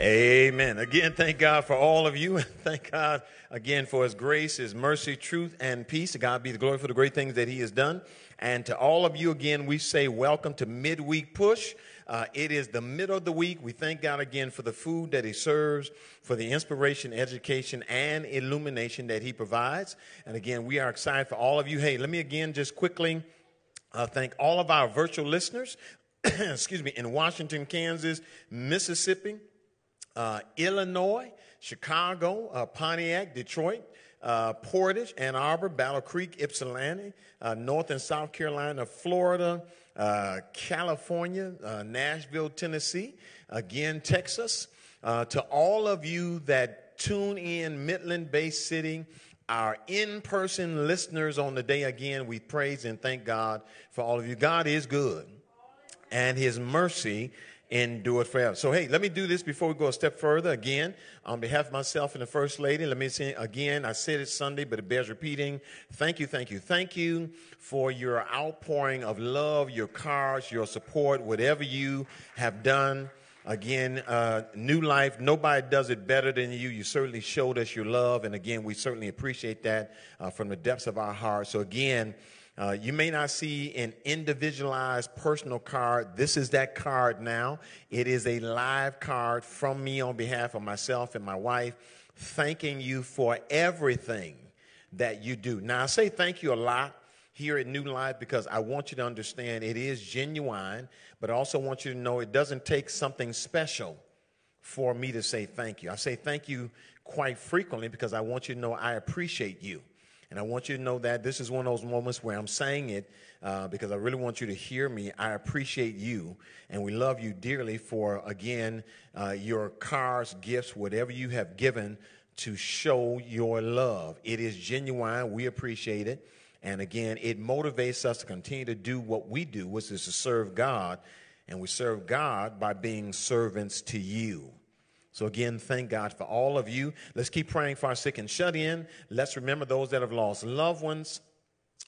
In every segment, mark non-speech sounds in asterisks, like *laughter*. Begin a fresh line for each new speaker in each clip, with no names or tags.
Amen. Again, thank God for all of you. and *laughs* Thank God again for his grace, his mercy, truth, and peace. God be the glory for the great things that he has done. And to all of you again, we say welcome to Midweek Push. Uh, it is the middle of the week. We thank God again for the food that he serves, for the inspiration, education, and illumination that he provides. And again, we are excited for all of you. Hey, let me again just quickly uh, thank all of our virtual listeners. *coughs* excuse me, in Washington, Kansas, Mississippi, uh, Illinois, Chicago, uh, Pontiac, Detroit, uh, Portage, Ann Arbor, Battle Creek, Ypsilanti, uh, North and South Carolina, Florida, uh, California, uh, Nashville, Tennessee, again, Texas. to all of you that tune in, Midland based city, our in person listeners on the day again, we praise and thank God for all of you. God is good, and his mercy endure forever. So, hey, let me do this before we go a step further. Again, on behalf of myself and the First Lady, let me say again, I said it Sunday, but it bears repeating. Thank you, thank you, thank you for your outpouring of love, your cards, your support, whatever you have done. Again, uh, new life, nobody does it better than you. You certainly showed us your love, and again, we certainly appreciate that uh, from the depths of our hearts. So, again, uh, you may not see an individualized personal card. This is that card now. It is a live card from me on behalf of myself and my wife, thanking you for everything that you do. Now, I say thank you a lot here at New Life because I want you to understand it is genuine, but I also want you to know it doesn't take something special for me to say thank you. I say thank you quite frequently because I want you to know I appreciate you. And I want you to know that this is one of those moments where I'm saying it uh, because I really want you to hear me. I appreciate you, and we love you dearly for, again, uh, your cars, gifts, whatever you have given to show your love. It is genuine. We appreciate it. And again, it motivates us to continue to do what we do, which is to serve God. And we serve God by being servants to you. So, again, thank God for all of you. Let's keep praying for our sick and shut in. Let's remember those that have lost loved ones.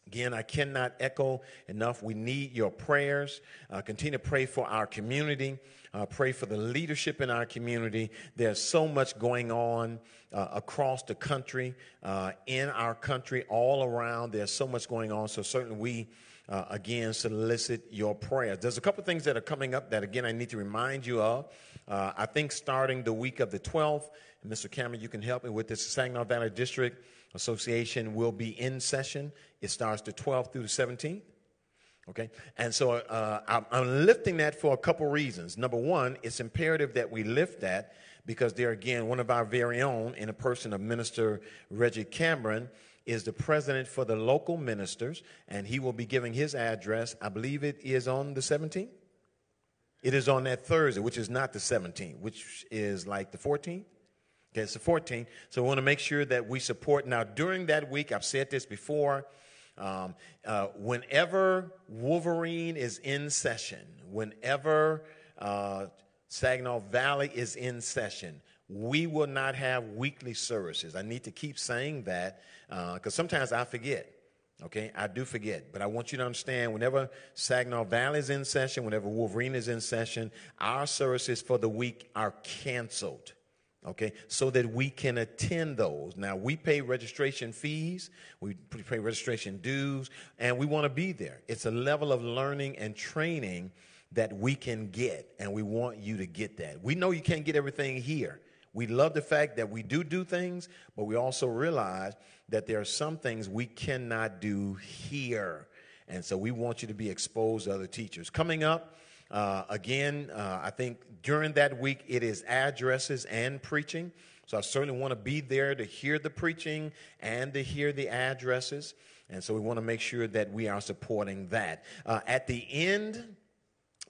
Again, I cannot echo enough. We need your prayers. Uh, continue to pray for our community. Uh, pray for the leadership in our community. There's so much going on uh, across the country, uh, in our country, all around. There's so much going on. So, certainly, we uh, again solicit your prayers. There's a couple things that are coming up that, again, I need to remind you of. Uh, I think starting the week of the 12th, Mr. Cameron, you can help me with this. Saginaw Valley District Association will be in session. It starts the 12th through the 17th. Okay, and so uh, I'm, I'm, lifting that for a couple reasons. Number one, it's imperative that we lift that because there again, one of our very own, in a person of Minister Reggie Cameron, is the president for the local ministers, and he will be giving his address. I believe it is on the 17th. It is on that Thursday, which is not the 17th, which is like the 14th. Okay, it's the 14th. So we want to make sure that we support. Now, during that week, I've said this before, um, uh, whenever Wolverine is in session, whenever uh, Saginaw Valley is in session, we will not have weekly services. I need to keep saying that because uh, sometimes I forget. Okay, I do forget, but I want you to understand whenever Saginaw Valley is in session, whenever Wolverine is in session, our services for the week are canceled. Okay, so that we can attend those. Now, we pay registration fees, we pay registration dues, and we want to be there. It's a level of learning and training that we can get, and we want you to get that. We know you can't get everything here. We love the fact that we do do things, but we also realize that there are some things we cannot do here. And so we want you to be exposed to other teachers. Coming up, uh, again, uh, I think during that week it is addresses and preaching. So I certainly want to be there to hear the preaching and to hear the addresses. And so we want to make sure that we are supporting that. Uh, at the end,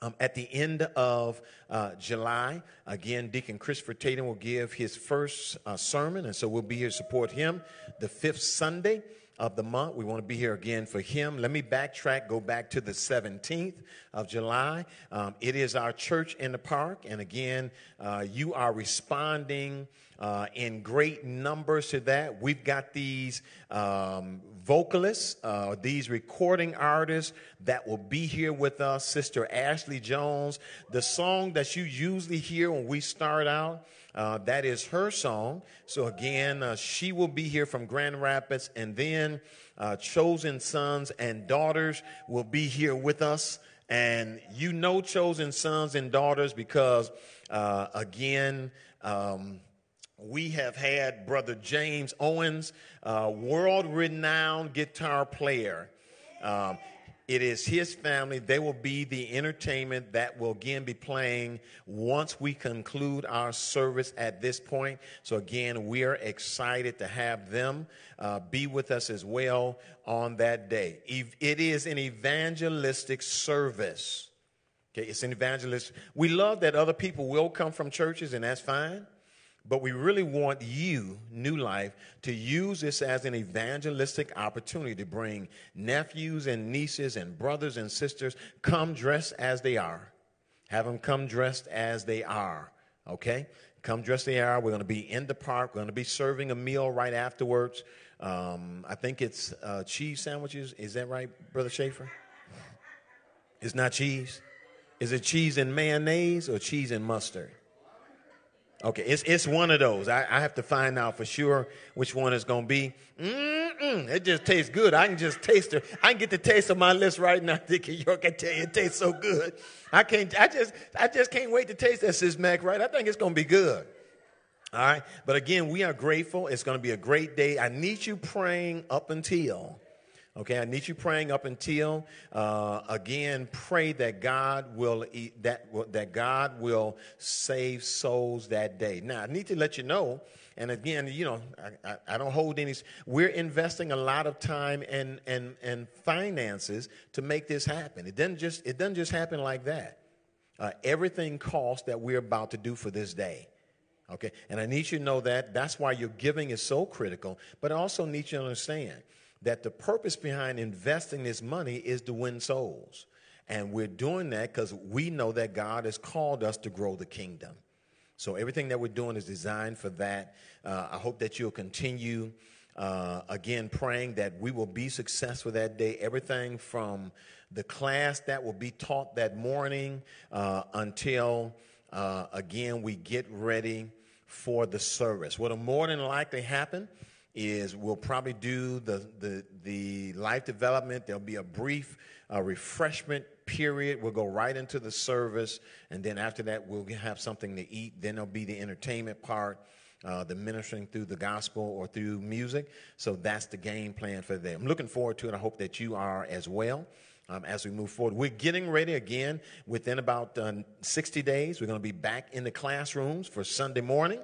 um, at the end of uh, July, again, Deacon Christopher Tatum will give his first uh, sermon, and so we'll be here to support him the fifth Sunday of the month. We want to be here again for him. Let me backtrack, go back to the 17th of July. Um, it is our church in the park, and again, uh, you are responding uh, in great numbers to that. We've got these um, vocalists, uh, these recording artists that will be here with us, Sister Ashley Jones. The song that you usually hear when we start out, uh, that is her song. So again, uh, she will be here from Grand Rapids, and then uh, Chosen Sons and Daughters will be here with us. And you know Chosen Sons and Daughters because, uh, again, um, we have had Brother James Owens, uh, world renowned guitar player. Um, it is his family. They will be the entertainment that will again be playing once we conclude our service at this point. So, again, we are excited to have them uh, be with us as well on that day. It is an evangelistic service. Okay, it's an evangelist. We love that other people will come from churches, and that's fine. But we really want you, New Life, to use this as an evangelistic opportunity to bring nephews and nieces and brothers and sisters come dressed as they are. Have them come dressed as they are. Okay? Come dressed as they are. We're going to be in the park. We're going to be serving a meal right afterwards. Um, I think it's uh, cheese sandwiches. Is that right, Brother Schaefer? It's not cheese. Is it cheese and mayonnaise or cheese and mustard? Okay, it's, it's one of those. I, I have to find out for sure which one it's going to be. Mm-mm, it just tastes good. I can just taste it. I can get the taste of my list right now. *laughs* Dickie York, I tell you, it tastes so good. I can't, I just, I just can't wait to taste that Sis Mac, right? I think it's going to be good. All right. But again, we are grateful. It's going to be a great day. I need you praying up until Okay, I need you praying up until uh, again. Pray that God will eat, that that God will save souls that day. Now, I need to let you know, and again, you know, I, I, I don't hold any. We're investing a lot of time and and and finances to make this happen. It doesn't just it doesn't just happen like that. Uh, everything costs that we're about to do for this day. Okay, and I need you to know that. That's why your giving is so critical. But I also need you to understand that the purpose behind investing this money is to win souls. And we're doing that because we know that God has called us to grow the kingdom. So everything that we're doing is designed for that. Uh, I hope that you'll continue, uh, again, praying that we will be successful that day. Everything from the class that will be taught that morning uh, until, uh, again, we get ready for the service. What'll more than likely happen is we'll probably do the, the, the life development. There'll be a brief uh, refreshment period. We'll go right into the service, and then after that, we'll have something to eat. Then there'll be the entertainment part. Uh, the ministering through the gospel or through music. So that's the game plan for them. I'm looking forward to it. I hope that you are as well. Um, as we move forward. We're getting ready again within about uh, 60 days. We're going to be back in the classrooms for Sunday morning.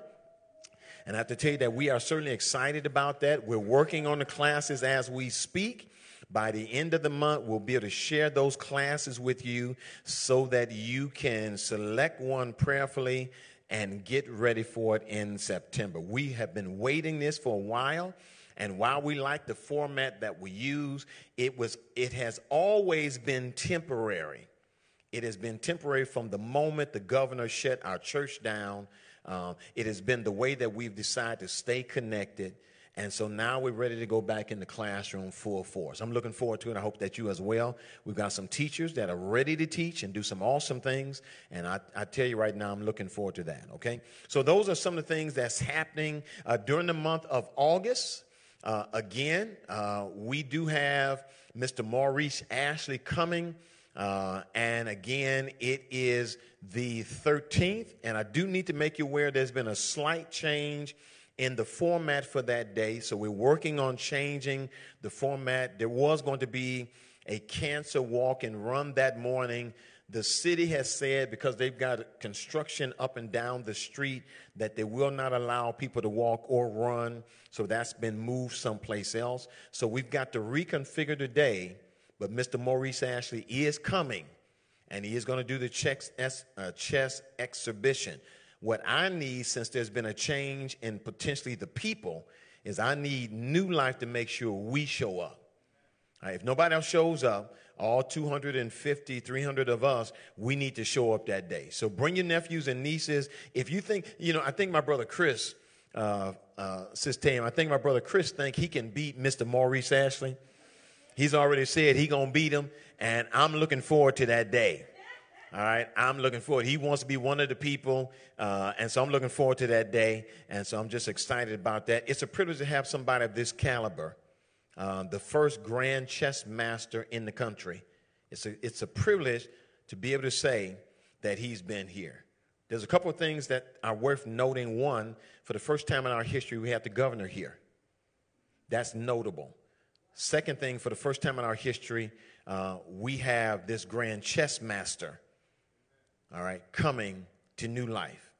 And I have to tell you that we are certainly excited about that. We're working on the classes as we speak. By the end of the month, we'll be able to share those classes with you so that you can select one prayerfully and get ready for it in September. We have been waiting this for a while. And while we like the format that we use, it was it has always been temporary. It has been temporary from the moment the governor shut our church down um, it has been the way that we've decided to stay connected. And so now we're ready to go back in the classroom full force. I'm looking forward to it. I hope that you as well. We've got some teachers that are ready to teach and do some awesome things. And I, I tell you right now, I'm looking forward to that. Okay. So those are some of the things that's happening uh, during the month of August. Uh, again, uh, we do have Mr. Maurice Ashley coming. Uh, and again, it is the 13th. And I do need to make you aware there's been a slight change in the format for that day. So we're working on changing the format. There was going to be a cancer walk and run that morning. The city has said because they've got construction up and down the street that they will not allow people to walk or run. So that's been moved someplace else. So we've got to reconfigure the day but Mr. Maurice Ashley is coming, and he is going to do the chess, uh, chess exhibition. What I need, since there's been a change in potentially the people, is I need New Life to make sure we show up. Right, if nobody else shows up, all 250, 300 of us, we need to show up that day. So bring your nephews and nieces. If you think, you know, I think my brother Chris uh, uh, Sis Tam, I think my brother Chris think he can beat Mr. Maurice Ashley. He's already said he gonna beat him, and I'm looking forward to that day. All right, I'm looking forward. He wants to be one of the people, uh, and so I'm looking forward to that day. And so I'm just excited about that. It's a privilege to have somebody of this caliber, uh, the first grand chess master in the country. It's a, it's a privilege to be able to say that he's been here. There's a couple of things that are worth noting. One, for the first time in our history, we have the governor here. That's notable. Second thing, for the first time in our history, uh, we have this grand chess master, all right, coming to new life.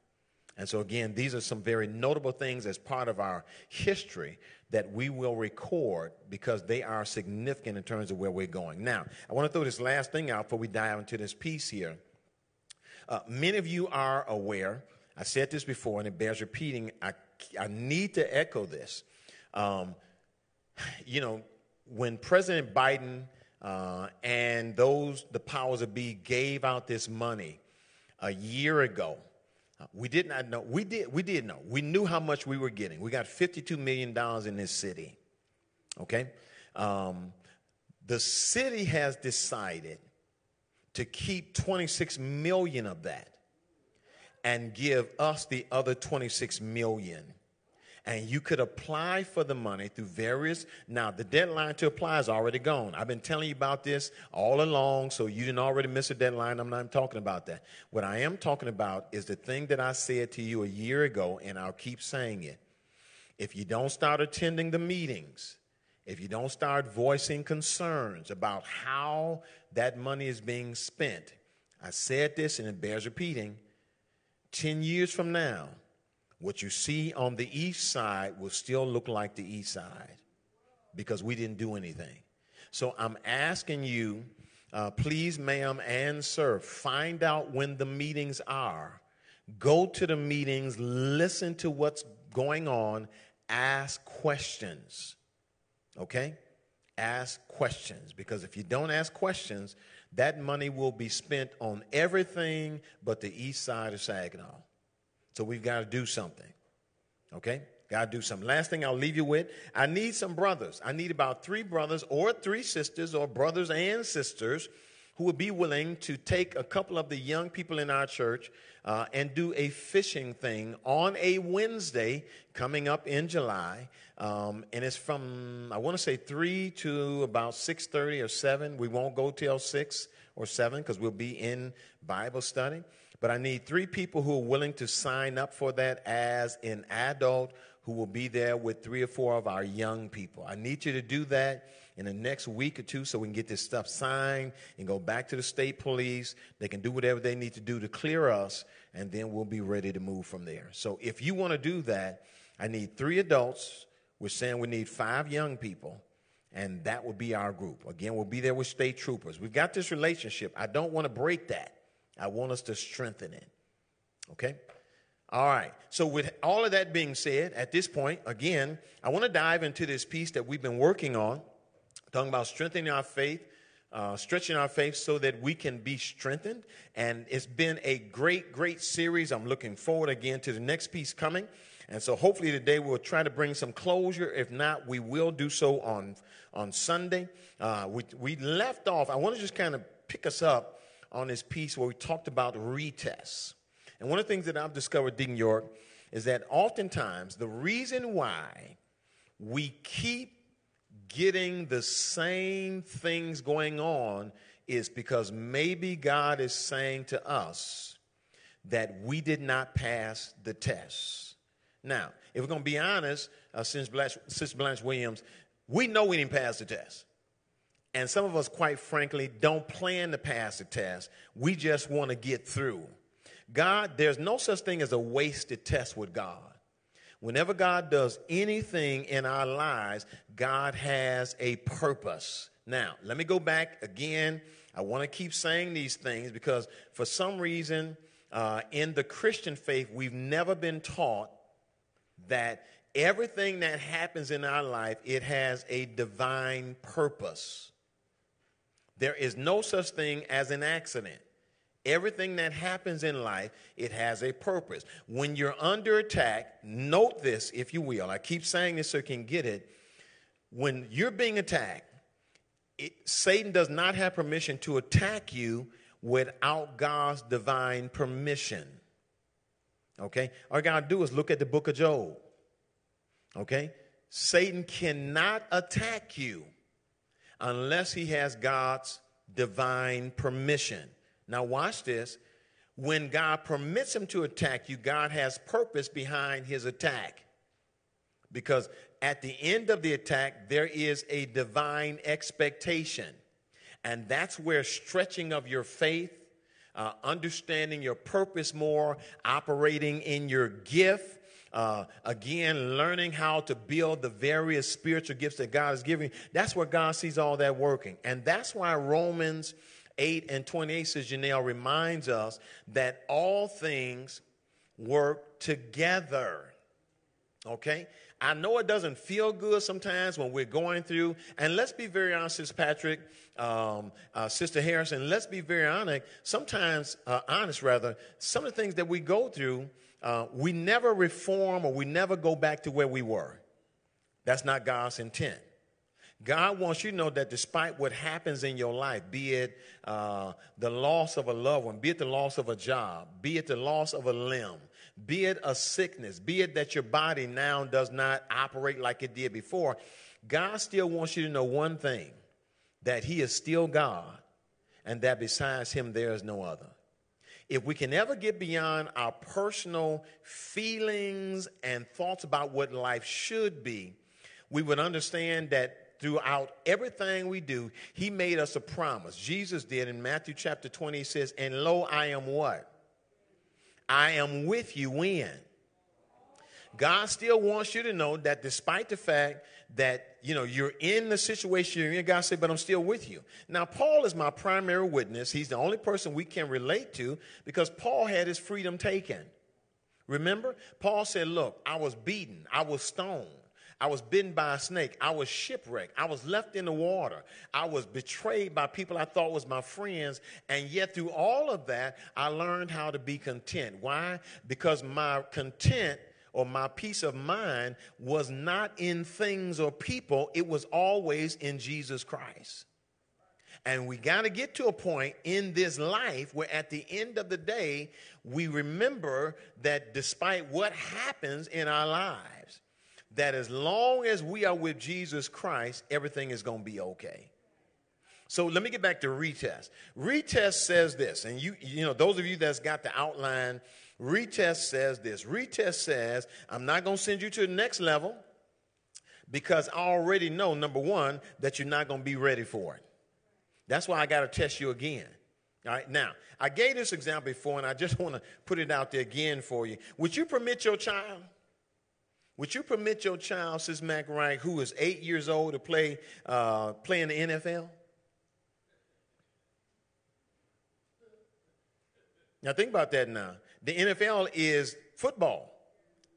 And so, again, these are some very notable things as part of our history that we will record because they are significant in terms of where we're going. Now, I want to throw this last thing out before we dive into this piece here. Uh, many of you are aware, I said this before and it bears repeating. I, I need to echo this. Um, you know, when President Biden uh, and those, the powers that be, gave out this money a year ago, uh, we did not know. We did. We did know. We knew how much we were getting. We got fifty-two million dollars in this city. Okay, um, the city has decided to keep twenty-six million of that and give us the other twenty-six million and you could apply for the money through various now the deadline to apply is already gone. I've been telling you about this all along so you didn't already miss a deadline. I'm not talking about that. What i am talking about is the thing that i said to you a year ago and i'll keep saying it. If you don't start attending the meetings if you don't start voicing concerns about how that money is being spent i said this and it bears repeating 10 years from now what you see on the east side will still look like the east side because we didn't do anything. So I'm asking you, uh, please, ma'am and sir, find out when the meetings are. Go to the meetings, listen to what's going on, ask questions. Okay? Ask questions because if you don't ask questions, that money will be spent on everything but the east side of Saginaw. So we've got to do something. Okay? Got to do something. Last thing I'll leave you with I need some brothers. I need about three brothers or three sisters or brothers and sisters who would be willing to take a couple of the young people in our church uh, and do a fishing thing on a Wednesday coming up in July. Um, and it's from I want to say three to about six thirty or seven. We won't go till six or seven because we'll be in Bible study. But I need three people who are willing to sign up for that as an adult who will be there with three or four of our young people. I need you to do that in the next week or two so we can get this stuff signed and go back to the state police. They can do whatever they need to do to clear us, and then we'll be ready to move from there. So if you want to do that, I need three adults. We're saying we need five young people, and that will be our group. Again, we'll be there with state troopers. We've got this relationship. I don't want to break that. I want us to strengthen it. Okay? All right. So, with all of that being said, at this point, again, I want to dive into this piece that we've been working on, talking about strengthening our faith, uh, stretching our faith so that we can be strengthened. And it's been a great, great series. I'm looking forward again to the next piece coming. And so, hopefully, today we'll try to bring some closure. If not, we will do so on, on Sunday. Uh, we, we left off, I want to just kind of pick us up on this piece where we talked about retests. And one of the things that I've discovered, Deacon York, is that oftentimes the reason why we keep getting the same things going on is because maybe God is saying to us that we did not pass the test. Now, if we're going to be honest, uh, since Blanche, Sister Blanche Williams, we know we didn't pass the test. And some of us, quite frankly, don't plan to pass the test. We just want to get through. God, there's no such thing as a wasted test with God. Whenever God does anything in our lives, God has a purpose. Now, let me go back again. I want to keep saying these things because for some reason uh, in the Christian faith, we've never been taught that everything that happens in our life, it has a divine purpose. There is no such thing as an accident. Everything that happens in life, it has a purpose. When you're under attack, note this, if you will. I keep saying this so you can get it. When you're being attacked, it, Satan does not have permission to attack you without God's divine permission. Okay? All you got to do is look at the book of Job. Okay? Satan cannot attack you unless he has God's divine permission. Now, watch this. When God permits him to attack you, God has purpose behind his attack. Because at the end of the attack, there is a divine expectation. And that's where stretching of your faith, uh, understanding your purpose more, operating in your gift, uh, again, learning how to build the various spiritual gifts that God is giving. That's where God sees all that working. And that's why Romans 8 and 28 says, Janelle reminds us that all things work together. Okay? I know it doesn't feel good sometimes when we're going through, and let's be very honest, Sister Patrick, um, uh, Sister Harrison, let's be very honest. Sometimes, uh, honest rather, some of the things that we go through, uh, we never reform or we never go back to where we were. That's not God's intent. God wants you to know that despite what happens in your life, be it uh, the loss of a loved one, be it the loss of a job, be it the loss of a limb, be it a sickness, be it that your body now does not operate like it did before, God still wants you to know one thing that He is still God and that besides Him there is no other. If we can ever get beyond our personal feelings and thoughts about what life should be, we would understand that throughout everything we do, he made us a promise. Jesus did in Matthew chapter 20, he says, And lo, I am what? I am with you when? God still wants you to know that despite the fact that you know you're in the situation you're in, God said, but I'm still with you. Now, Paul is my primary witness. He's the only person we can relate to because Paul had his freedom taken. Remember? Paul said, Look, I was beaten, I was stoned. I was bitten by a snake. I was shipwrecked. I was left in the water. I was betrayed by people I thought was my friends. And yet, through all of that, I learned how to be content. Why? Because my content or my peace of mind was not in things or people, it was always in Jesus Christ. And we got to get to a point in this life where at the end of the day, we remember that despite what happens in our lives, that as long as we are with Jesus Christ, everything is going to be okay. So let me get back to retest. Retest says this, and you, you know, those of you that's got the outline, retest says this. Retest says, I'm not going to send you to the next level because I already know, number one, that you're not going to be ready for it. That's why I got to test you again. All right, now, I gave this example before, and I just *laughs* want to put it out there again for you. Would you permit your child? Would you permit your child, Sis McWright, who is eight years old, to play, uh, play in the NFL? Now, think about that now. The NFL is football,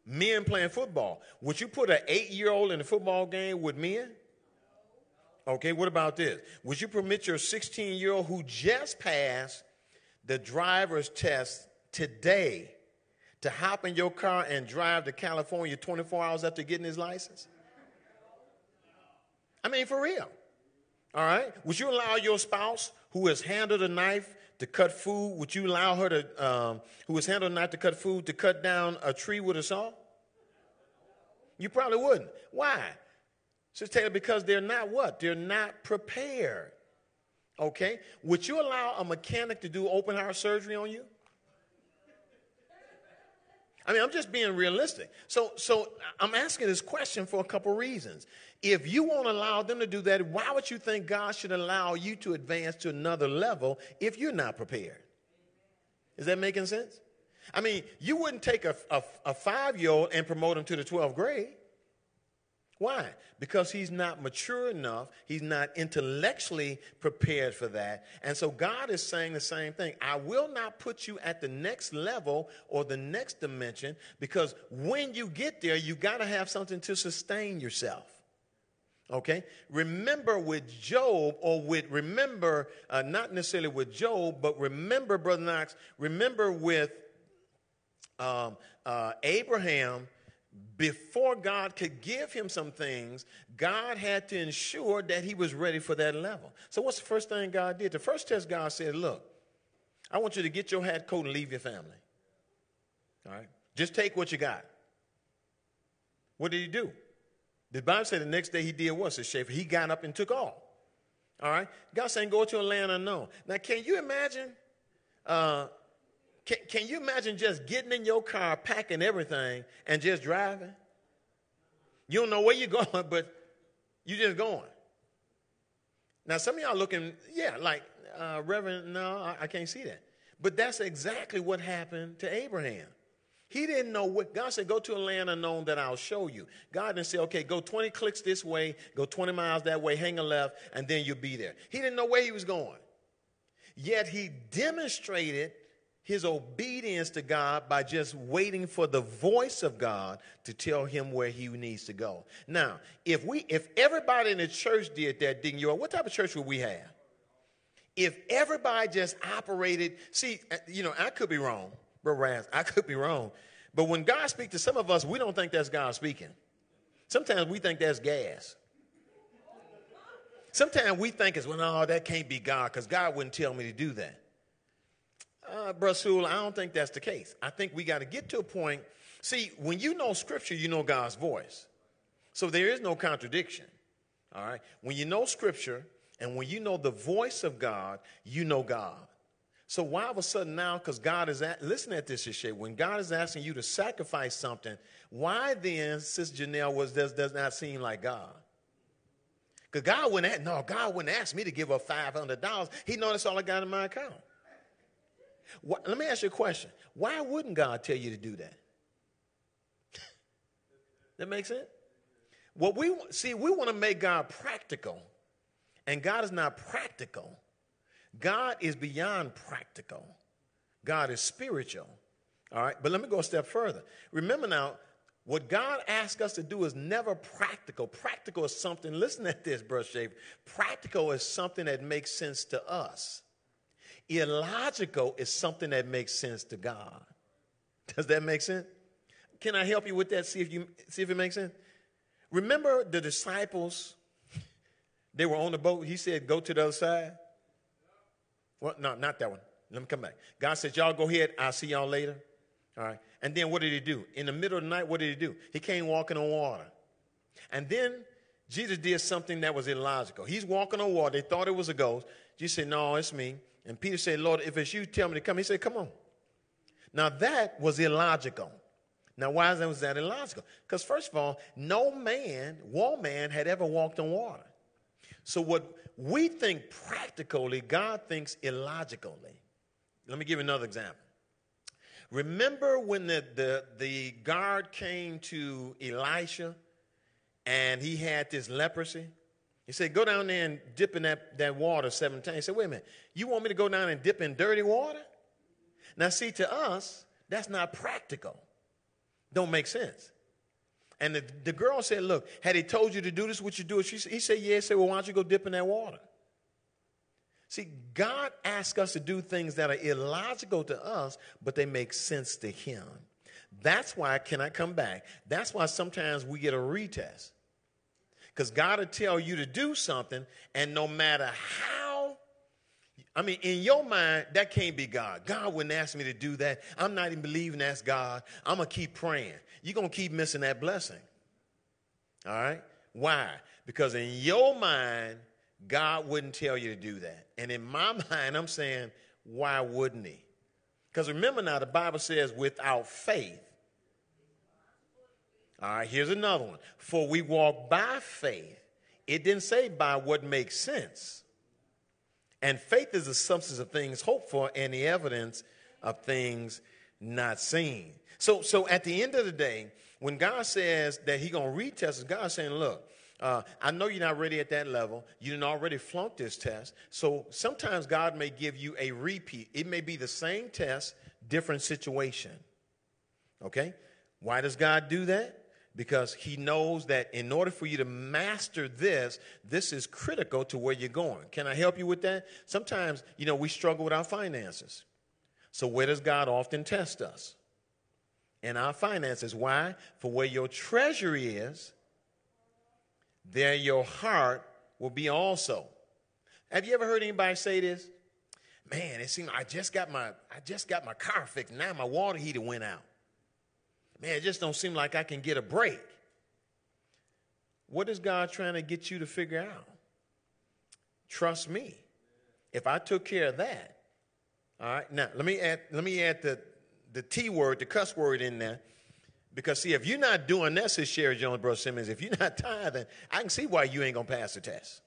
men playing football. Would you put an eight year old in a football game with men? Okay, what about this? Would you permit your 16 year old who just passed the driver's test today to hop in your car and drive to California 24 hours after getting his license? I mean, for real. All right? Would you allow your spouse who has handled a knife to cut food, would you allow her to, um, who was handled knife to cut food, to cut down a tree with a saw? You probably wouldn't. Why? Sister Taylor, because they're not what? They're not prepared. Okay? Would you allow a mechanic to do open heart surgery on you? I mean, I'm just being realistic. So, so I'm asking this question for a couple reasons. If you won't allow them to do that, why would you think God should allow you to advance to another level if you're not prepared? Is that making sense? I mean, you wouldn't take a, a, a five year old and promote him to the 12th grade. Why? Because he's not mature enough. He's not intellectually prepared for that. And so God is saying the same thing. I will not put you at the next level or the next dimension because when you get there, you got to have something to sustain yourself. Okay? Remember with Job, or with, remember, uh, not necessarily with Job, but remember, Brother Knox, remember with um, uh, Abraham, before God could give him some things, God had to ensure that he was ready for that level. So, what's the first thing God did? The first test, God said, Look, I want you to get your hat, coat, and leave your family. All right? Just take what you got. What did he do? The Bible said the next day he did what? Said Schaefer. He got up and took off. All right? God saying, go to a land unknown. Now, can you imagine? Uh, can, can you imagine just getting in your car, packing everything, and just driving? You don't know where you're *laughs* going, but you're just going. Now, some of y'all looking, yeah, like, uh, Reverend, no, I, I can't see that. But that's exactly what happened to Abraham. He didn't know what God said, go to a land unknown that I'll show you. God didn't say, okay, go 20 clicks this way, go 20 miles that way, hang a left, and then you'll be there. He didn't know where he was going. Yet he demonstrated his obedience to God by just waiting for the voice of God to tell him where he needs to go. Now, if we if everybody in the church did that, didn't you? What type of church would we have? If everybody just operated, see, uh, you know, I could be wrong. Brother I could be wrong. But when God speaks to some of us, we don't think that's God speaking. Sometimes we think that's gas. Sometimes we think it's, well, no, that can't be God because God wouldn't tell me to do that. Uh, Brother Sewell, I don't think that's the case. I think we got to get to a point. See, when you know Scripture, you know God's voice. So there is no contradiction. All right? When you know Scripture and when you know the voice of God, you know God. So why all of a sudden now, because God is at, listen at this, Shay, when God is asking you to sacrifice something, why then, Sister Janelle, was does, does not seem like God? Because God wouldn't ask, no, God wouldn't ask me to give up $500. He knows that's all I got in my account. What, let me ask you a question. Why wouldn't God tell you to do that? *laughs* that makes sense? What we see, we want to make God practical, and God is not practical. God is beyond practical, God is spiritual. All right, but let me go a step further. Remember now, what God asks us to do is never practical. Practical is something, listen at this, Brother Shaver. Practical is something that makes sense to us. Illogical is something that makes sense to God. Does that make sense? Can I help you with that? See if you see if it makes sense. Remember the disciples, they were on the boat. He said, Go to the other side. Well, no, not that one. Let me come back. God said, Y'all go ahead. I'll see y'all later. All right. And then what did he do? In the middle of the night, what did he do? He came walking on water. And then Jesus did something that was illogical. He's walking on water. They thought it was a ghost. Jesus said, No, it's me. And Peter said, Lord, if it's you, tell me to come. He said, Come on. Now that was illogical. Now, why was that illogical? Because, first of all, no man, one man, had ever walked on water. So, what we think practically, God thinks illogically. Let me give you another example. Remember when the, the, the guard came to Elisha and he had this leprosy? He said, Go down there and dip in that, that water seven times. He said, Wait a minute, you want me to go down and dip in dirty water? Now, see, to us, that's not practical. Don't make sense. And the, the girl said, Look, had he told you to do this, would you do it? She, he said, Yeah. He said, Well, why don't you go dip in that water? See, God asks us to do things that are illogical to us, but they make sense to Him. That's why, can I come back? That's why sometimes we get a retest. Because God will tell you to do something, and no matter how, I mean, in your mind, that can't be God. God wouldn't ask me to do that. I'm not even believing that's God. I'm going to keep praying you're going to keep missing that blessing. All right? Why? Because in your mind, God wouldn't tell you to do that. And in my *laughs* mind, I'm saying, why wouldn't He? Because remember now, the Bible says, without faith. All right, here's another one. For we walk by faith. It didn't say by what makes sense. And faith is the substance of things hoped for and the evidence of things not seen. So, so at the end of the day, when God says that He's gonna retest us, God's saying, look, uh, I know you're not ready at that level. You didn't already flunk this test. So sometimes God may give you a repeat. It may be the same test, different situation. Okay? Why does God do that? Because he knows that in order for you to master this, this is critical to where you're going. Can I help you with that? Sometimes, you know, we struggle with our finances. So, where does God often test us? In our finances. Why? For where your treasure is, there your heart will be also. Have you ever heard anybody say this? Man, it seems I just got my I just got my car fixed. Now my water heater went out. Man, it just don't seem like I can get a break. What is God trying to get you to figure out? Trust me. If I took care of that, all right. Now let me add let me add the the T word, the cuss word in there. Because see, if you're not doing that, says Sherry Jones, Brother Simmons, if you're not *laughs* tithing, I can see why you ain't gonna pass the test.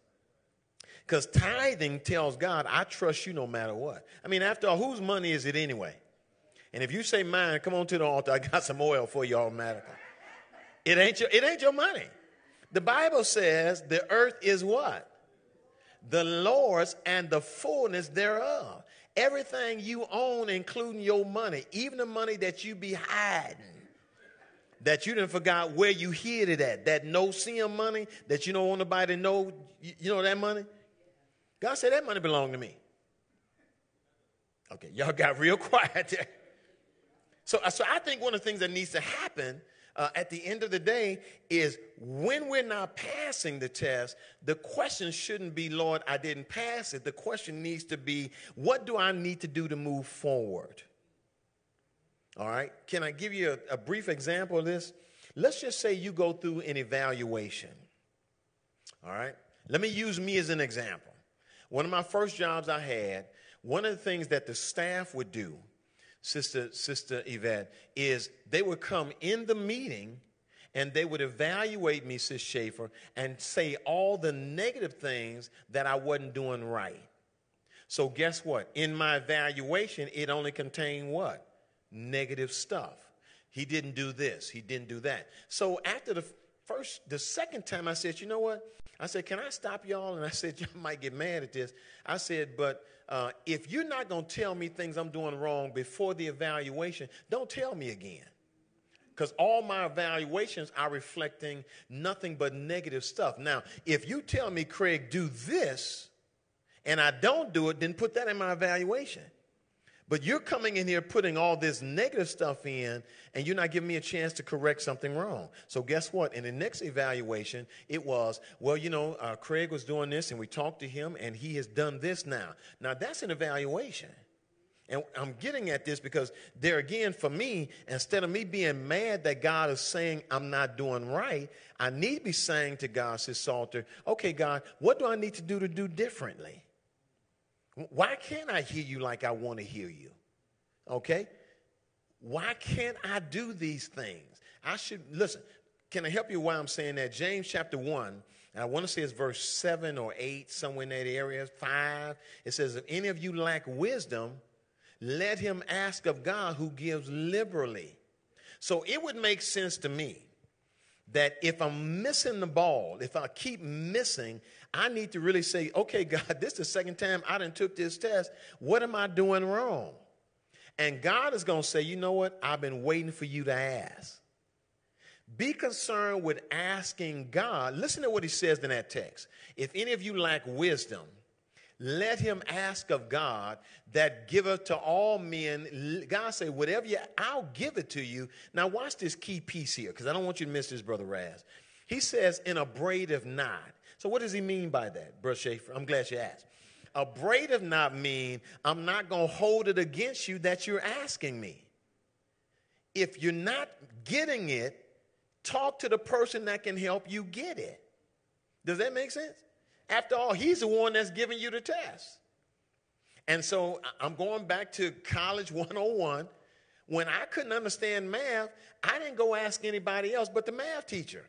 Because tithing tells God, I trust you no matter what. I mean, after all, whose money is it anyway? And if you say mine, come on to the altar. I got some oil for you automatically. It ain't your, it ain't your money. The Bible says the earth is what? The Lord's and the fullness thereof. Everything you own, including your money, even the money that you be hiding, that you didn't forgot where you hid it at, that no sin money that you don't want nobody to know, you know that money? God said that money belonged to me. Okay, y'all got real *laughs* quiet there. So, uh, so I think one of the things that needs to happen uh, at the end of the day is when we're not passing the test, the question shouldn't be, Lord, I didn't pass it. The question needs to be, what do I need to do to move forward? All right. Can I give you a, a brief example of this? Let's just say you go through an evaluation. All right. Let me use me as an example. One of my first jobs I had, one of the things that the staff would do Sister, Sister Yvette, is they would come in the meeting and they would evaluate me, Sis Schaefer, and say all the negative things that I wasn't doing right. So, guess what? In my evaluation, it only contained what? Negative stuff. He didn't do this, he didn't do that. So, after the first, the second time, I said, you know what? I said, can I stop y'all? And I said, *laughs* y'all might get mad at this. I said, but uh, if you're not going to tell me things I'm doing wrong before the evaluation, don't tell me again. Because all my evaluations are reflecting nothing but negative stuff. Now, if you tell me, Craig, do this, and I don't do it, then put that in my evaluation. But you're coming in here putting all this negative stuff in, and you're not giving me a chance to correct something wrong. So, guess what? In the next evaluation, it was, well, you know, uh, Craig was doing this, and we talked to him, and he has done this now. Now, that's an evaluation. And I'm getting at this because there again, for me, instead of me being mad that God is saying I'm not doing right, I need to be saying to God, says Salter, okay, God, what do I need to do to do differently? Why can't I hear you like I want to hear you? Okay? Why can't I do these things? I should, listen, can I help you why I'm saying that? James chapter 1, and I want to say it's verse 7 or 8, somewhere in that area, 5. It says, If any of you lack wisdom, let him ask of God who gives liberally. So it would make sense to me that if I'm missing the ball, if I keep missing, I need to really say, okay, *laughs* God, this is the second time I done took this test. What am I doing wrong? And God is going to say, you know what? I've been waiting for you to ask. Be concerned with asking God. Listen to what he says in that text. If any of you lack wisdom, let him ask of God that giveth to all men. God say, whatever you, I'll give it to you. Now watch this key piece here, because I don't want you to miss this, Brother Raz. He says, in upbraideth not. So what does he mean by that, Brother Schaefer? I'm glad you asked. Upbraideth not mean I'm not going to hold it against you that you're asking me. If you're not getting it, talk to the person that can help you get it. Does that make sense? After all, he's the one that's giving you the test. And so I'm going back to college *laughs* 101. When I couldn't understand math, I didn't go ask anybody else but the math teacher.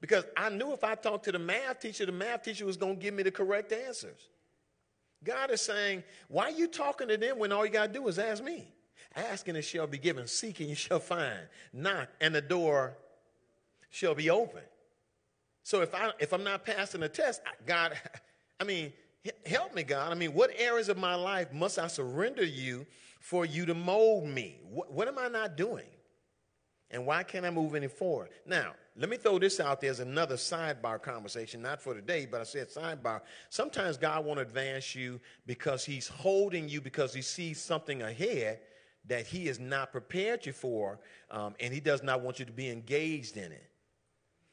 Because I knew if I talked to the math teacher, the math teacher was going to give me the correct answers. God is saying, Why are you talking to them when all you got to do is ask me? Asking it shall be given, seeking you shall find, knock and the door shall be open. So if I if I'm not passing the test, God, *laughs* I mean, help me, God. I mean, what areas of my life must I surrender you for you to mold me? What, what am I not doing? And why can't I move any forward? Now, let me throw this out there as another sidebar conversation, not for today, but I said sidebar. Sometimes God won't advance you because He's holding you because He sees something ahead that He has not prepared you for, um, and He does not want you to be engaged in it.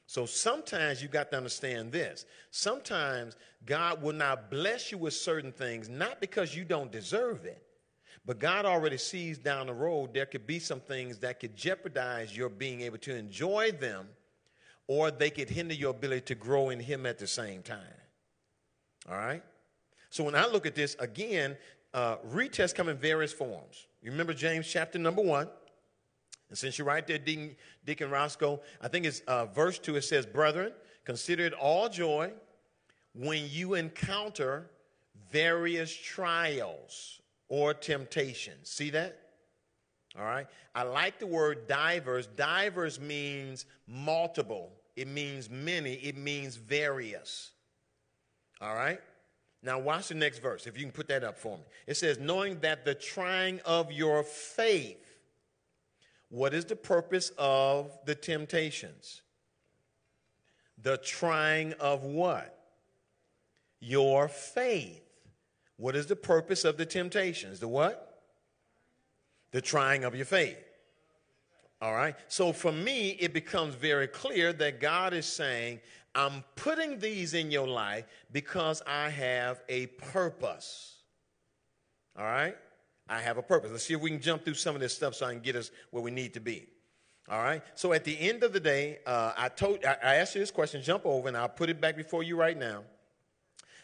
So sometimes you got to understand this. Sometimes God will not bless you with certain things, not because you don't deserve it, but God already sees down the road there could be some things that could jeopardize your being able to enjoy them, or they could hinder your ability to grow in Him at the same time. All right? So when I look at this, again, uh, retests come in various forms. You remember James chapter number one? And since you're right there, Deacon, Deacon Roscoe, I think it's uh, verse 2, it says, Brethren, consider it all joy when you encounter various trials or temptations. See that? All right. I like the word divers. Divers means multiple, it means many, it means various. All right. Now, watch the next verse, if you can put that up for me. It says, knowing that the trying of your faith what is the purpose of the temptations? The trying of what? Your faith. What is the purpose of the temptations? The what? The trying of your faith. All right. So for me, it becomes very clear that God is saying, I'm putting these in your life because I have a purpose. All right. I have a purpose. Let's see if we can jump through some of this stuff so I can get us where we need to be. All right. So at the end of the day, uh, I told I, I asked you this question. Jump over, and I'll put it back before you right now.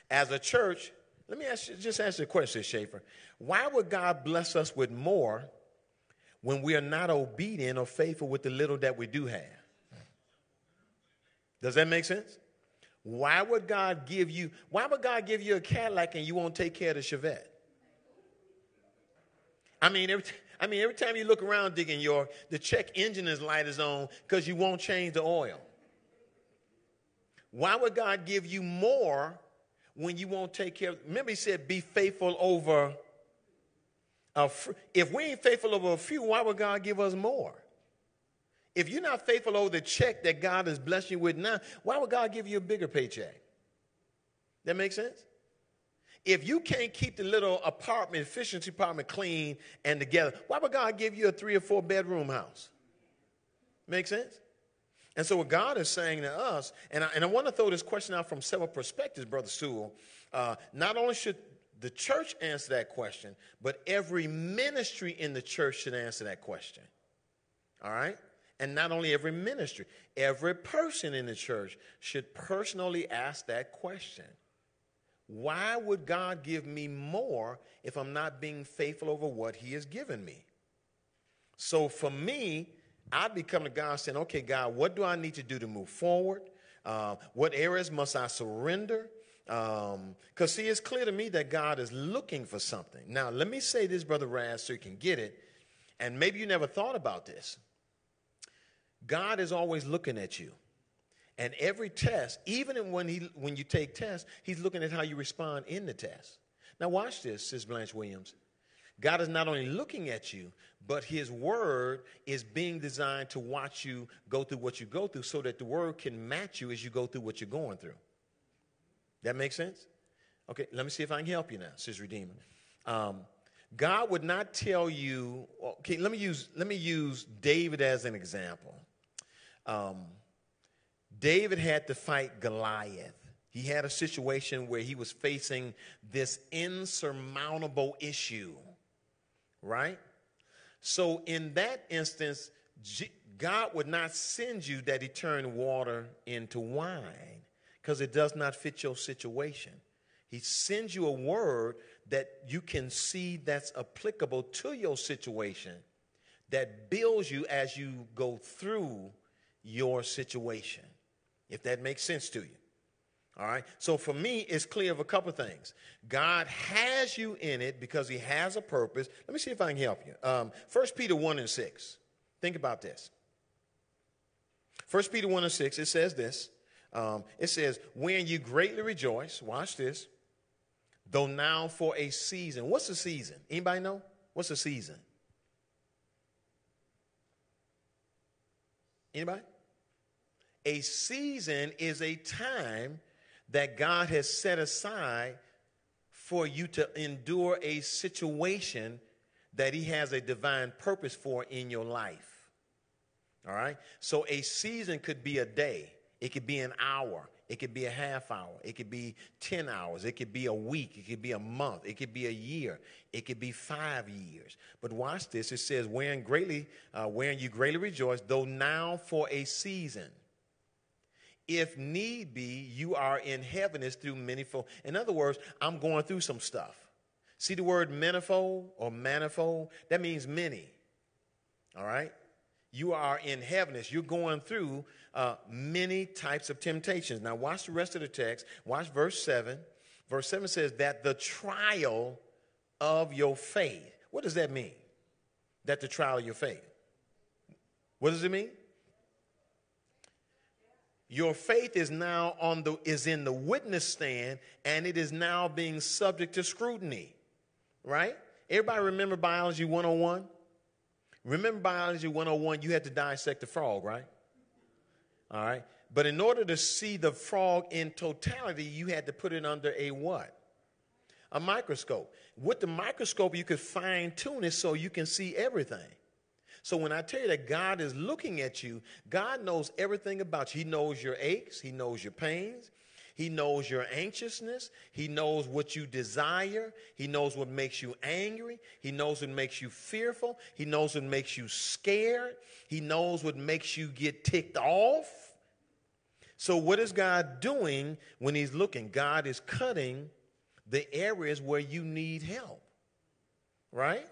As a church, let me ask you, just ask you a question, Schaefer. Why would God bless us with more when we are not obedient or faithful with the little that we do have? Does that make sense? Why would God give you? Why would God give you a Cadillac and you won't take care of the Chevette? I mean, every, I mean, every time you look around, Deacon York, the check engine light is on because you won't change the oil. Why would God give you more when you won't take care? Remember, He said, "Be faithful over." A fr- if we ain't faithful over a few, why would God give us more? If you're not faithful over the check that God has blessed you with now, why would God give you a bigger paycheck? That makes sense? If you can't keep the little apartment, efficiency apartment clean and together, why would God give you a three or four bedroom house? Make sense? And so, what God is saying to us, and I, and I want to throw this question out from several perspectives, Brother Sewell. Uh, not only should the church answer that question, but every ministry in the church should answer that question. All right? And not only every ministry, every person in the church should personally ask that question. Why would God give me more if I'm not being faithful over what He has given me? So for me, I become to God saying, okay, God, what do I need to do to move forward? Uh, what areas must I surrender? Because, um, see, it's clear to me that God is looking for something. Now, let me say this, Brother Raz, so you can get it. And maybe you never thought about this. God is always looking at you. And every test, even when, he, when you take tests, he's looking at how you respond in the test. Now, watch this, says Blanche Williams. God is not only looking at you, but his word is being designed to watch you go through what you go through so that the word can match you as you go through what you're going through. That makes sense? Okay, let me see if I can help you now, says Redeemer. Um, God would not tell you, okay, let me use, let me use David as an example. Um, David had to fight Goliath. He had a situation where he was facing this insurmountable issue, right? So, in that instance, God would not send you that he turned water into wine because it does not fit your situation. He sends you a word that you can see that's applicable to your situation, that builds you as you go through your situation if that makes sense to you. All right. So for me, it's clear of a couple of things. God has you in it because He has a purpose. Let me see if I can help you. Um, 1 Peter 1 and 6. Think about this. 1 Peter 1 and 6, it says this. Um, it says, When you greatly rejoice, watch this, though now for a season. What's a season? Anybody know? What's a season? Anybody? A season is a time that God has set aside for you to endure a situation that He has a divine purpose for in your life. All right? So a season could be a day, it could be an hour, it could be a half hour. It could be 10 hours. It could be a week. It could be a month. It could be a year. It could be five years. But watch this. It says, wherein greatly, uh, wherein you greatly rejoice, though now for a season. If need be, you are in heaviness through manifold. In other words, I'm going through some stuff. See the word manifold or manifold? That means many. All right? You are in heaviness. You're going through uh, many types of temptations. Now, watch the rest of the text. Watch verse 7. Verse 7 says that the trial of your faith. What does that mean? That the trial of your faith. What does it mean? Your faith is now on the is in the witness stand and it is now being subject to scrutiny. Right? Everybody remember biology 101? Remember biology 101 you had to dissect the frog, right? All right. But in order to see the frog in totality, you had to put it under a what? A microscope. With the microscope, you could fine tune it so you can see everything. So when I tell you that God is looking at you, God knows everything about you. He knows your aches, He knows your pains, He knows your anxiousness, He knows what you desire, He knows what makes you angry, He knows what makes you fearful, He knows what makes you scared, He knows what makes you get ticked off. So, what is God doing when He's looking? God is cutting the areas where you need help, right?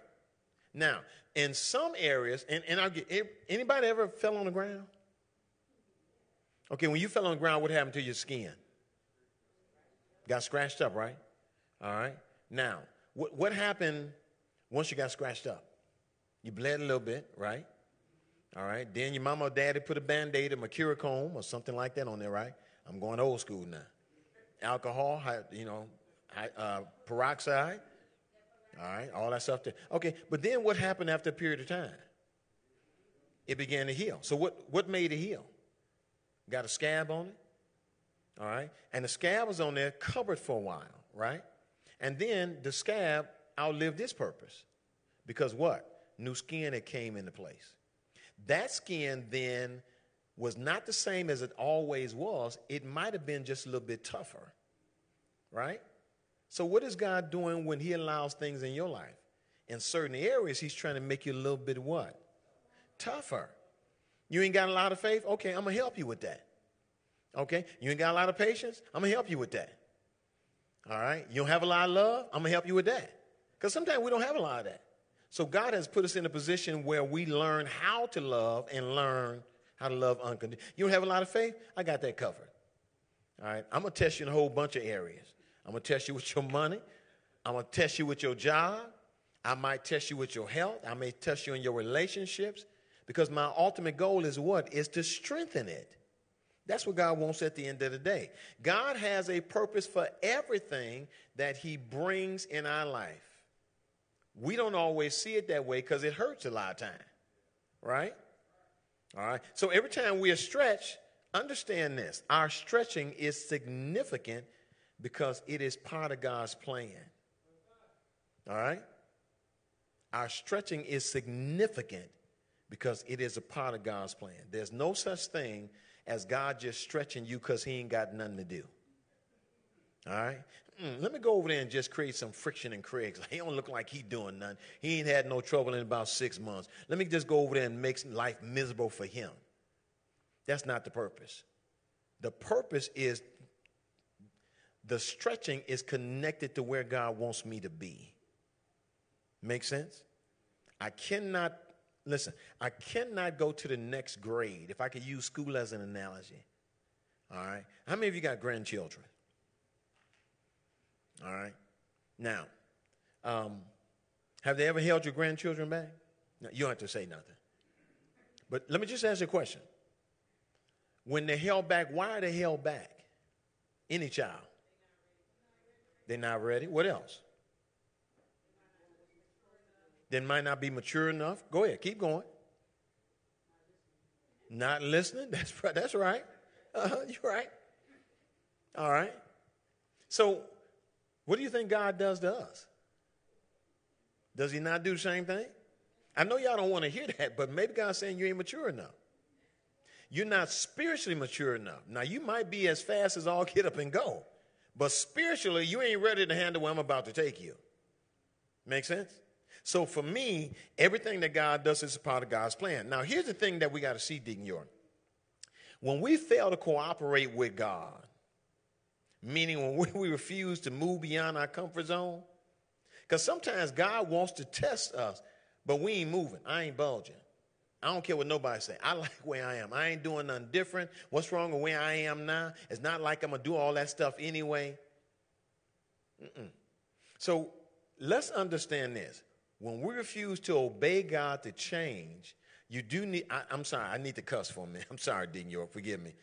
Now, in some areas, and, and I'll get anybody ever fell on the ground? Okay, when you fell on the ground, what happened to your skin? Got scratched up, right? All right. Now, what, what happened once you got scratched up? You bled a little bit, right? All right. Then your mama or daddy put a band aid or mercurochrome or something like that on there, right? I'm going old school now. Alcohol, you know, uh, peroxide. All right. All that stuff there. Okay. But then what happened after a period of time? It began to heal. So what, what made it heal? Got a scab on it. All right. And the scab was on there covered for a while, right? And then the scab outlived its purpose. Because what? New skin had came into place. That skin then was not the same as it always was. It might have been just a little bit tougher, right? So, what is God doing when He allows things in your life? In certain areas, He's trying to make you a little bit what? Tougher. You ain't got a lot of faith? Okay, I'm going to help you with that. Okay? You ain't got a lot of patience? I'm going to help you with that. All right? You don't have a lot of love? I'm going to help you with that. Because sometimes we don't have a lot of that. So God has put us in a position where we learn how to love and learn how to love unconditionally. You don't have a lot of faith? I got that covered. All right. I'm going to test you in a whole bunch of areas. I'm going to test you with your money. I'm going to test you with your job. I might test you with your health. I may test you in your relationships because my ultimate goal is what? Is to strengthen it. That's what God wants at the end of the day. God has a purpose for everything that He brings in our life. We don't always see it that way because it hurts a lot of time, right? All right. So every time we are stretched, understand this our stretching is significant because it is part of God's plan. All right? Our stretching is significant because it is a part of God's plan. There's no such thing as God just stretching you because he ain't got nothing to do. All right? Mm, let me go over there and just create some friction in Craig's. *laughs* He don't look like he doing nothing. He ain't had no trouble in about six months. Let me just go over there and make life miserable for him. That's not the purpose. The purpose is the stretching is connected to where God wants me to be. Make sense? I cannot, listen, I cannot go to the next grade if I could use school as an analogy. All right? How many of you got grandchildren? All right. Now, um, have they ever held your grandchildren back? No, you don't have to say nothing. But let me just ask you a question. When they're held back, why are they held back? Any child. They're not ready. What else? They might not be mature enough. Go ahead, keep going. Not listening? *laughs* That's, that's right. Uh-huh, *laughs* you're right. All right. So, what do you think God does to us? Does he not do the same thing? I know y'all don't want to hear *laughs* that, but maybe God's saying you ain't mature enough. You're not spiritually mature enough. Now, you might be as fast as all get up and go, but spiritually, you ain't ready to handle where I'm about to take you. Make sense? So for me, everything that God does is a part of God's plan. Now, here's the thing that we got to see, Deacon York. When we fail to cooperate with God, meaning when *laughs* we, we refuse to move beyond our comfort zone, because sometimes God wants to test us, but we ain't moving. I ain't bulging. I don't care what nobody say. I *laughs* like where I am. I ain't doing nothing different. What's wrong with where I am now? It's not like I'm gonna do all that stuff anyway. Mm-mm. So let's understand this. When we refuse to obey God to change, you do need. I, am sorry. I need to cuss for a minute. *laughs* I'm sorry, Deacon York. Forgive me.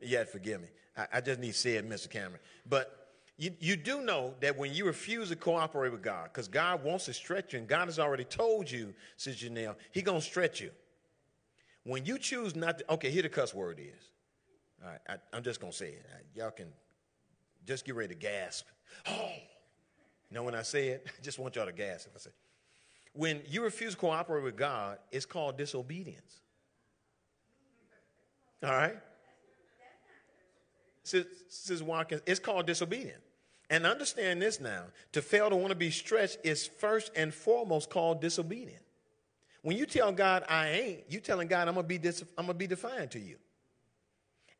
Yeah, forgive me. I, I just need to say it, Mr. Cameron. But you, you do know that when you refuse to cooperate with God, because God wants to stretch you, and God has already told you, Sister Janelle, He gonna stretch you. When you choose not to, okay, here the cuss word is. All right, I, am just going to say it. Y'all can just get ready to gasp. *gasps* Oh, know when I say it, I *laughs* just want y'all to gasp if I say. When you refuse to cooperate with God, it's called disobedience. All right? Says Watkins, it's called disobedience. And understand this now to fail to want to be stretched is first and foremost called disobedience. When you tell God I ain't, you're telling God I'm gonna be dis- I'm gonna be defiant to you.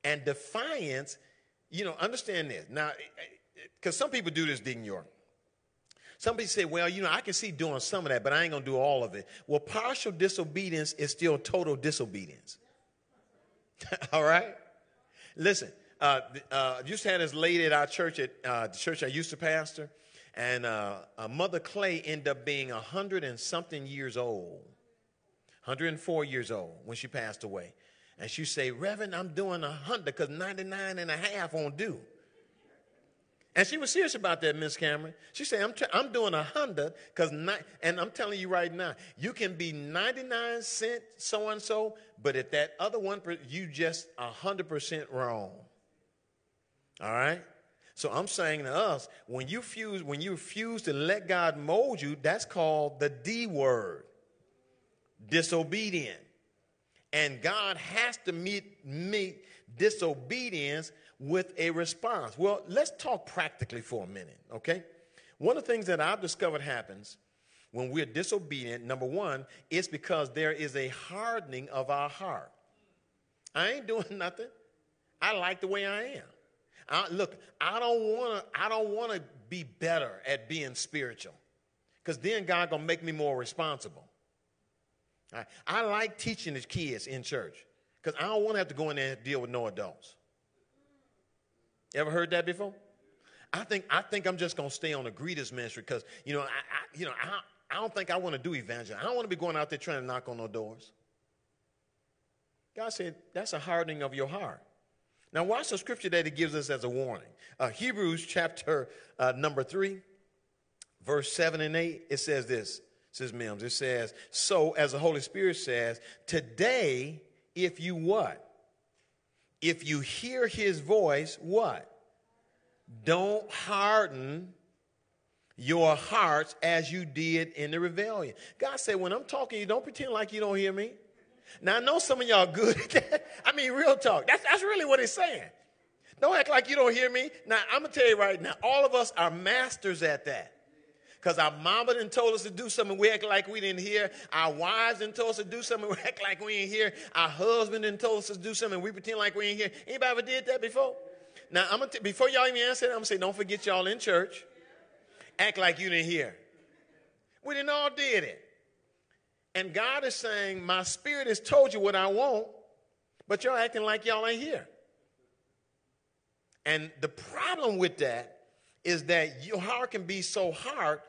And defiance, you know, understand this now, because some people do this. Some people say, well, you know, I can see doing some of that, but I ain't gonna do all of it. Well, partial disobedience is still total disobedience. *laughs* all right? Listen, uh, uh, just had this lady at our church at uh, the church I used to pastor, and uh, Mother Clay ended up being a hundred and something years old. 104 years old when she passed away. And she say, Reverend, I'm doing 100 because 99 and a half won't do. And she was serious about that, Miss Cameron. She said, I'm, I'm doing 100 because, and I'm telling you right now, you can be 99 cent so and so, but if that other one, you just 100% wrong. All right? So I'm saying to us, when you fuse, when you refuse to let God mold you, that's called the D word disobedient. And God has to meet, meet disobedience with a response. Well, let's talk practically for a minute, okay? One of the things that I've discovered happens when we're disobedient, number one, is because there is a hardening of our heart. I ain't *laughs* doing nothing. I like the way I am. I, look, I don't want to. I don't want to be better at being spiritual, because then God gonna make me more responsible. I, like teaching the kids in church because I don't want to have to go in there and deal with no adults. Ever heard that before? I think I think I'm just gonna stay on the greeters ministry because you know I, I you know I, I don't think I want to do evangelism. I don't want to be going out there trying to knock on no doors. God said that's a hardening of your heart. Now watch the scripture that He gives us as a warning. Uh, Hebrews chapter uh, number three, verse seven and eight. It says this says Mims. It says, so as the Holy Spirit says, today, if you what? If you hear his voice, what? Don't harden your hearts as you did in the rebellion. God said, when I'm talking you, don't pretend like you don't hear me. Now, I know some of y'all good at that. *laughs* I mean, real talk. That's, that's really what he's saying. Don't act like you don't hear me. Now, I'm to tell you right now, all of us are masters at that because our mama didn't told us to do something, we act like we didn't hear. Our wives didn't told us to do something, *laughs* we act like we didn't hear. Our husband didn't told us to do something, we pretend like we didn't hear. Anybody ever did that before? Now, I'm gonna t- before y'all even answer that, I'm gonna say, don't forget y'all in church. Act like you didn't hear. We didn't all did it. And God is saying, my spirit has told you what I want, but y'all acting like y'all ain't here. And the problem with that is that your heart can be so hard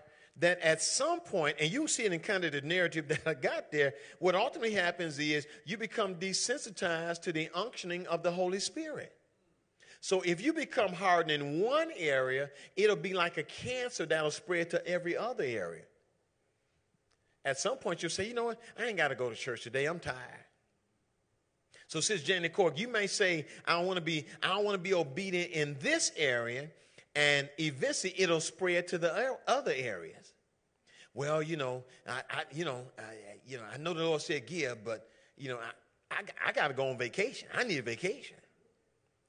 that at some point, and you see it in kind of the narrative *laughs* that I got there, what ultimately happens is you become desensitized to the unctioning of the Holy Spirit. So if you become hardened in one area, it'll be like a cancer that'll spread to every other area. At some point, you'll say, you know what? I ain't got to go to church today. I'm tired. So, Sister Jenny Cork, you may say, I want to be, I don't want to be obedient in this area, and eventually it'll spread to the other areas. Well, you know, I, I you know, I, you know, I know the Lord said give, but you know, I, I, I got to go on vacation. I need a vacation.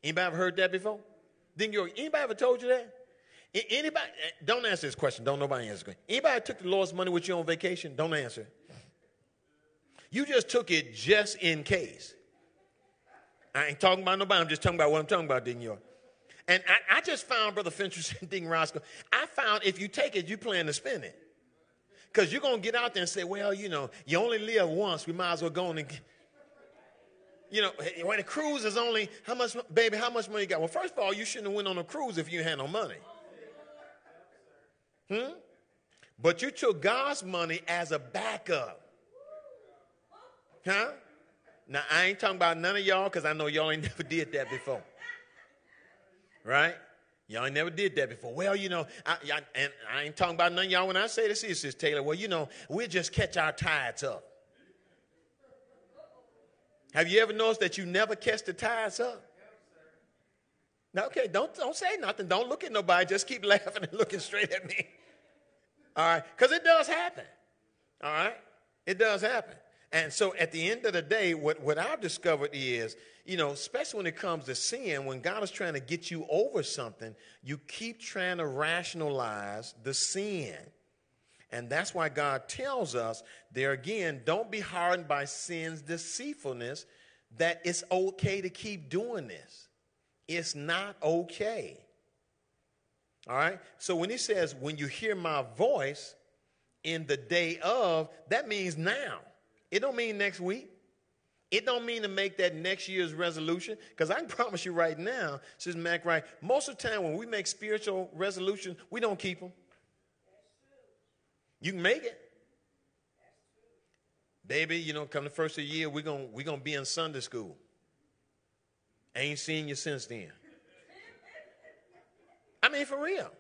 Anybody ever heard that before? Didn't you? Anybody ever told you that? Anybody? Eh, don't answer this question. Don't nobody answer. It. Anybody took the Lord's money with you on vacation? Don't answer. You just took it just in case. I ain't talking about nobody. I'm just talking about what I'm talking about, Deacon York. And I, I, just found, Brother Finch and *laughs* Deacon Roscoe, I found if you take it, you plan to spend it. Because you're going to get out there and say, well, you know, you only live once. We might as well go on and, you know, when a cruise is only, how much, baby, how much money you got? Well, first of all, you shouldn't have went on a cruise if you had no money. Hmm? But you took God's money as a backup. Huh? Now, I ain't talking about none of y'all because I know y'all ain't *laughs* never did that before. Right? Y'all ain't never did that before. Well, you know, I, I, and I ain't talking about none y'all when I say this, is this Taylor. Well, you know, we'll just catch our tithes up. Have you ever noticed that you never catch the tithes up? No, okay, don't, don't say nothing. Don't look at nobody. Just keep *laughs* laughing and looking straight at me. All right? Because it does happen. All right? It does happen. And so at the end of the day, what, what I've discovered is, you know, especially when it comes to sin, when God is trying to get you over something, you keep trying to rationalize the sin. And that's why God tells us there again, don't be hardened by sin's deceitfulness, that it's okay to keep doing this. It's not okay. All right? So when he says, when you hear my voice in the day of, that means now. It don't mean next week. It don't mean to make that next year's resolution, because I can *laughs* promise you right now, says Mac Right, most of the time when we make spiritual resolutions, we don't keep them. You can make it. Baby, you know, come the first of the year, we're going we gonna be in Sunday school. ain't seen you since then. I mean, for real.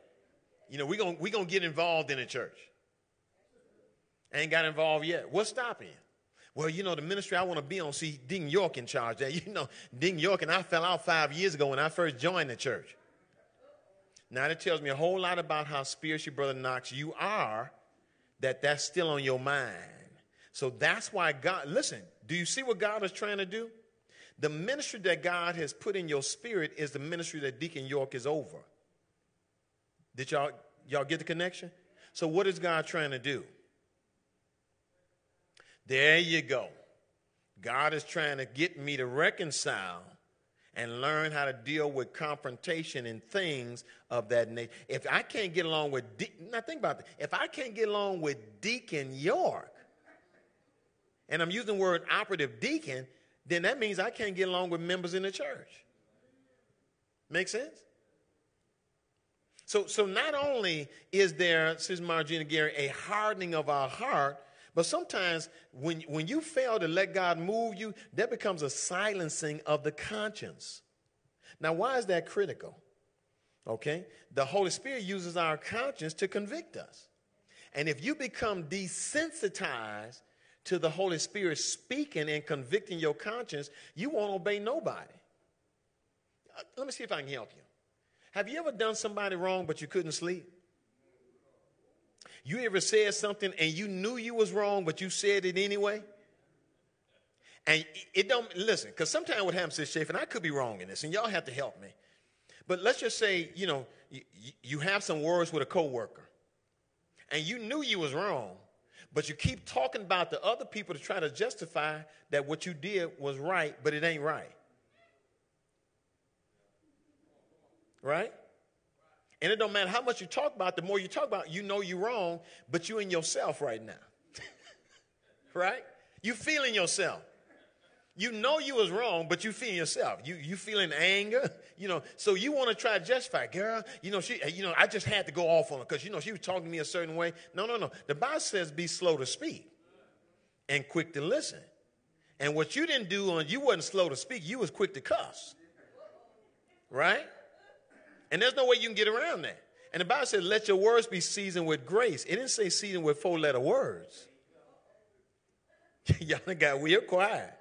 You know, we're going we gonna get involved in the church. Ain't got involved yet. What's stopping you? Well, you know, the ministry I want to be on, see Deacon York in charge there. *laughs* You know, Deacon York and I fell out five years ago when I first joined the church. Now that tells me a whole lot about how spiritual, Brother Knox, you are, that that's still on your mind. So that's why God, listen, do you see what God is trying to do? The ministry that God has put in your spirit is the ministry that Deacon York is over. Did y'all, y'all get the connection? So what is God trying to do? There you go. God is trying to get me to reconcile and learn how to deal with confrontation and things of that nature. If I can't get along with, De- now think about that. If I can't get along with Deacon York, and I'm using the word operative deacon, then that means I can't get along with members in the church. Make sense? So, so not only is there, Sister Margina Gary, a hardening of our heart, but sometimes when, when you fail to let God move you, that becomes a silencing of the conscience. Now, why is that critical? Okay? The Holy Spirit uses our conscience to convict us. And if you become desensitized to the Holy Spirit speaking and convicting your conscience, you won't obey nobody. Uh, let me see if I can help you. Have you ever done somebody wrong but you couldn't sleep? You ever said something and you knew you was wrong, but you said it anyway? And it don't listen, because sometimes what happens is, Schaefer, and I could be wrong in this, and y'all have to help me. But let's just say, you know, you, you have some words with a coworker, and you knew you was wrong, but you keep talking about the other people to try to justify that what you did was right, but it ain't right. Right? And it don't matter how much you talk about, the more you talk about, you know you're wrong, but you in yourself right now. *laughs* right? You feeling yourself. You know you was wrong, but you feeling yourself. You you feeling anger, *laughs* you know. So you want to try to justify, girl. You know she, you know, I just had to go off on her because you know she was talking to me a certain way. No, no, no. The Bible says be slow to speak and quick to listen. And what you didn't do on you wasn't slow to speak. You was quick to cuss. Right? And there's no way you can get around that. And the Bible says, let your words be seasoned with grace. It didn't say seasoned with four letter words. *laughs* Y'all got real quiet.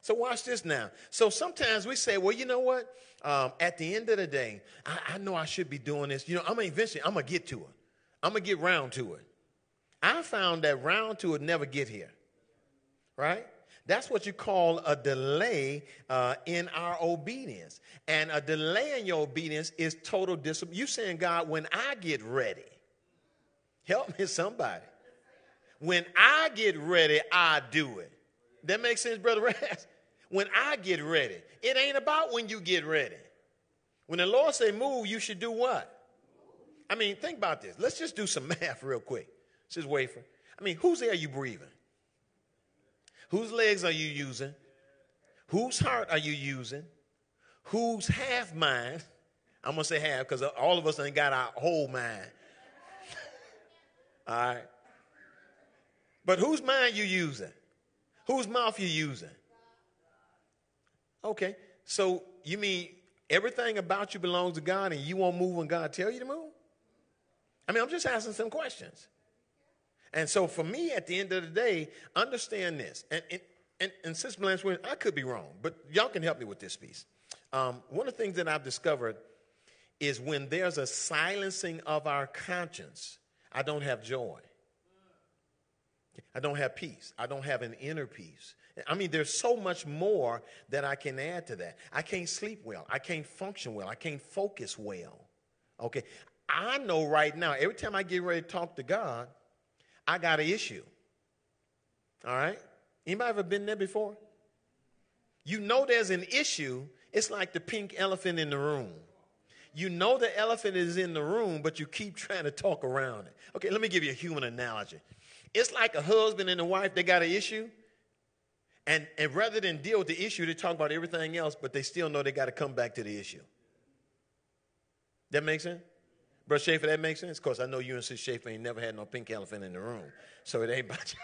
So watch this now. So sometimes we say, well, you know what? Um, at the end of the day, I, I know I should be doing this. You know, I'm gonna eventually, I'm gonna get to it. I'm gonna get round to it. I found that round to it never get here. Right? That's what you call a delay uh, in our obedience. And a delay in your obedience is total discipline. You saying, God, when I get ready, help me somebody. When I get ready, I do it. That makes sense, Brother Raz? *laughs* When I get ready. It ain't about when you get ready. When the Lord say move, you should do what? I mean, think about this. Let's just do some *laughs* math real quick. Says wafer. I mean, whose air you breathing? Whose legs are you using? Whose heart are you using? Whose half mind? I'm gonna say half because all of us ain't got our whole mind. *laughs* all right. But whose mind you using? Whose mouth you using? Okay. So you mean everything about you belongs to God and you won't move when God tell you to move? I mean, I'm just asking some questions. And so for me, at the end of the day, understand this. And, and, and, and Sister Blanche, I could be wrong, but y'all can help me with this piece. Um, one of the things that I've discovered is when there's a silencing of our conscience, I don't have joy. I don't have peace. I don't have an inner peace. I mean, there's so much more that I can add to that. I can't sleep well. I can't function well. I can't focus well. Okay. I know right now, every time I get ready to talk to God, I got an issue. All right? Anybody ever been there before? You know there's an issue. It's like the pink elephant in the room. You know the elephant is in the room, but you keep trying to talk around it. Okay, let me give you a human analogy. It's like a husband and a wife, they got an issue. And, and rather than deal with the issue, they talk about everything else, but they still know they got to come back to the issue. That makes sense? Brother Schaefer, that makes sense? Of course, I know you and Sis Schaefer ain't never had no pink elephant in the room. So it ain't about y'all.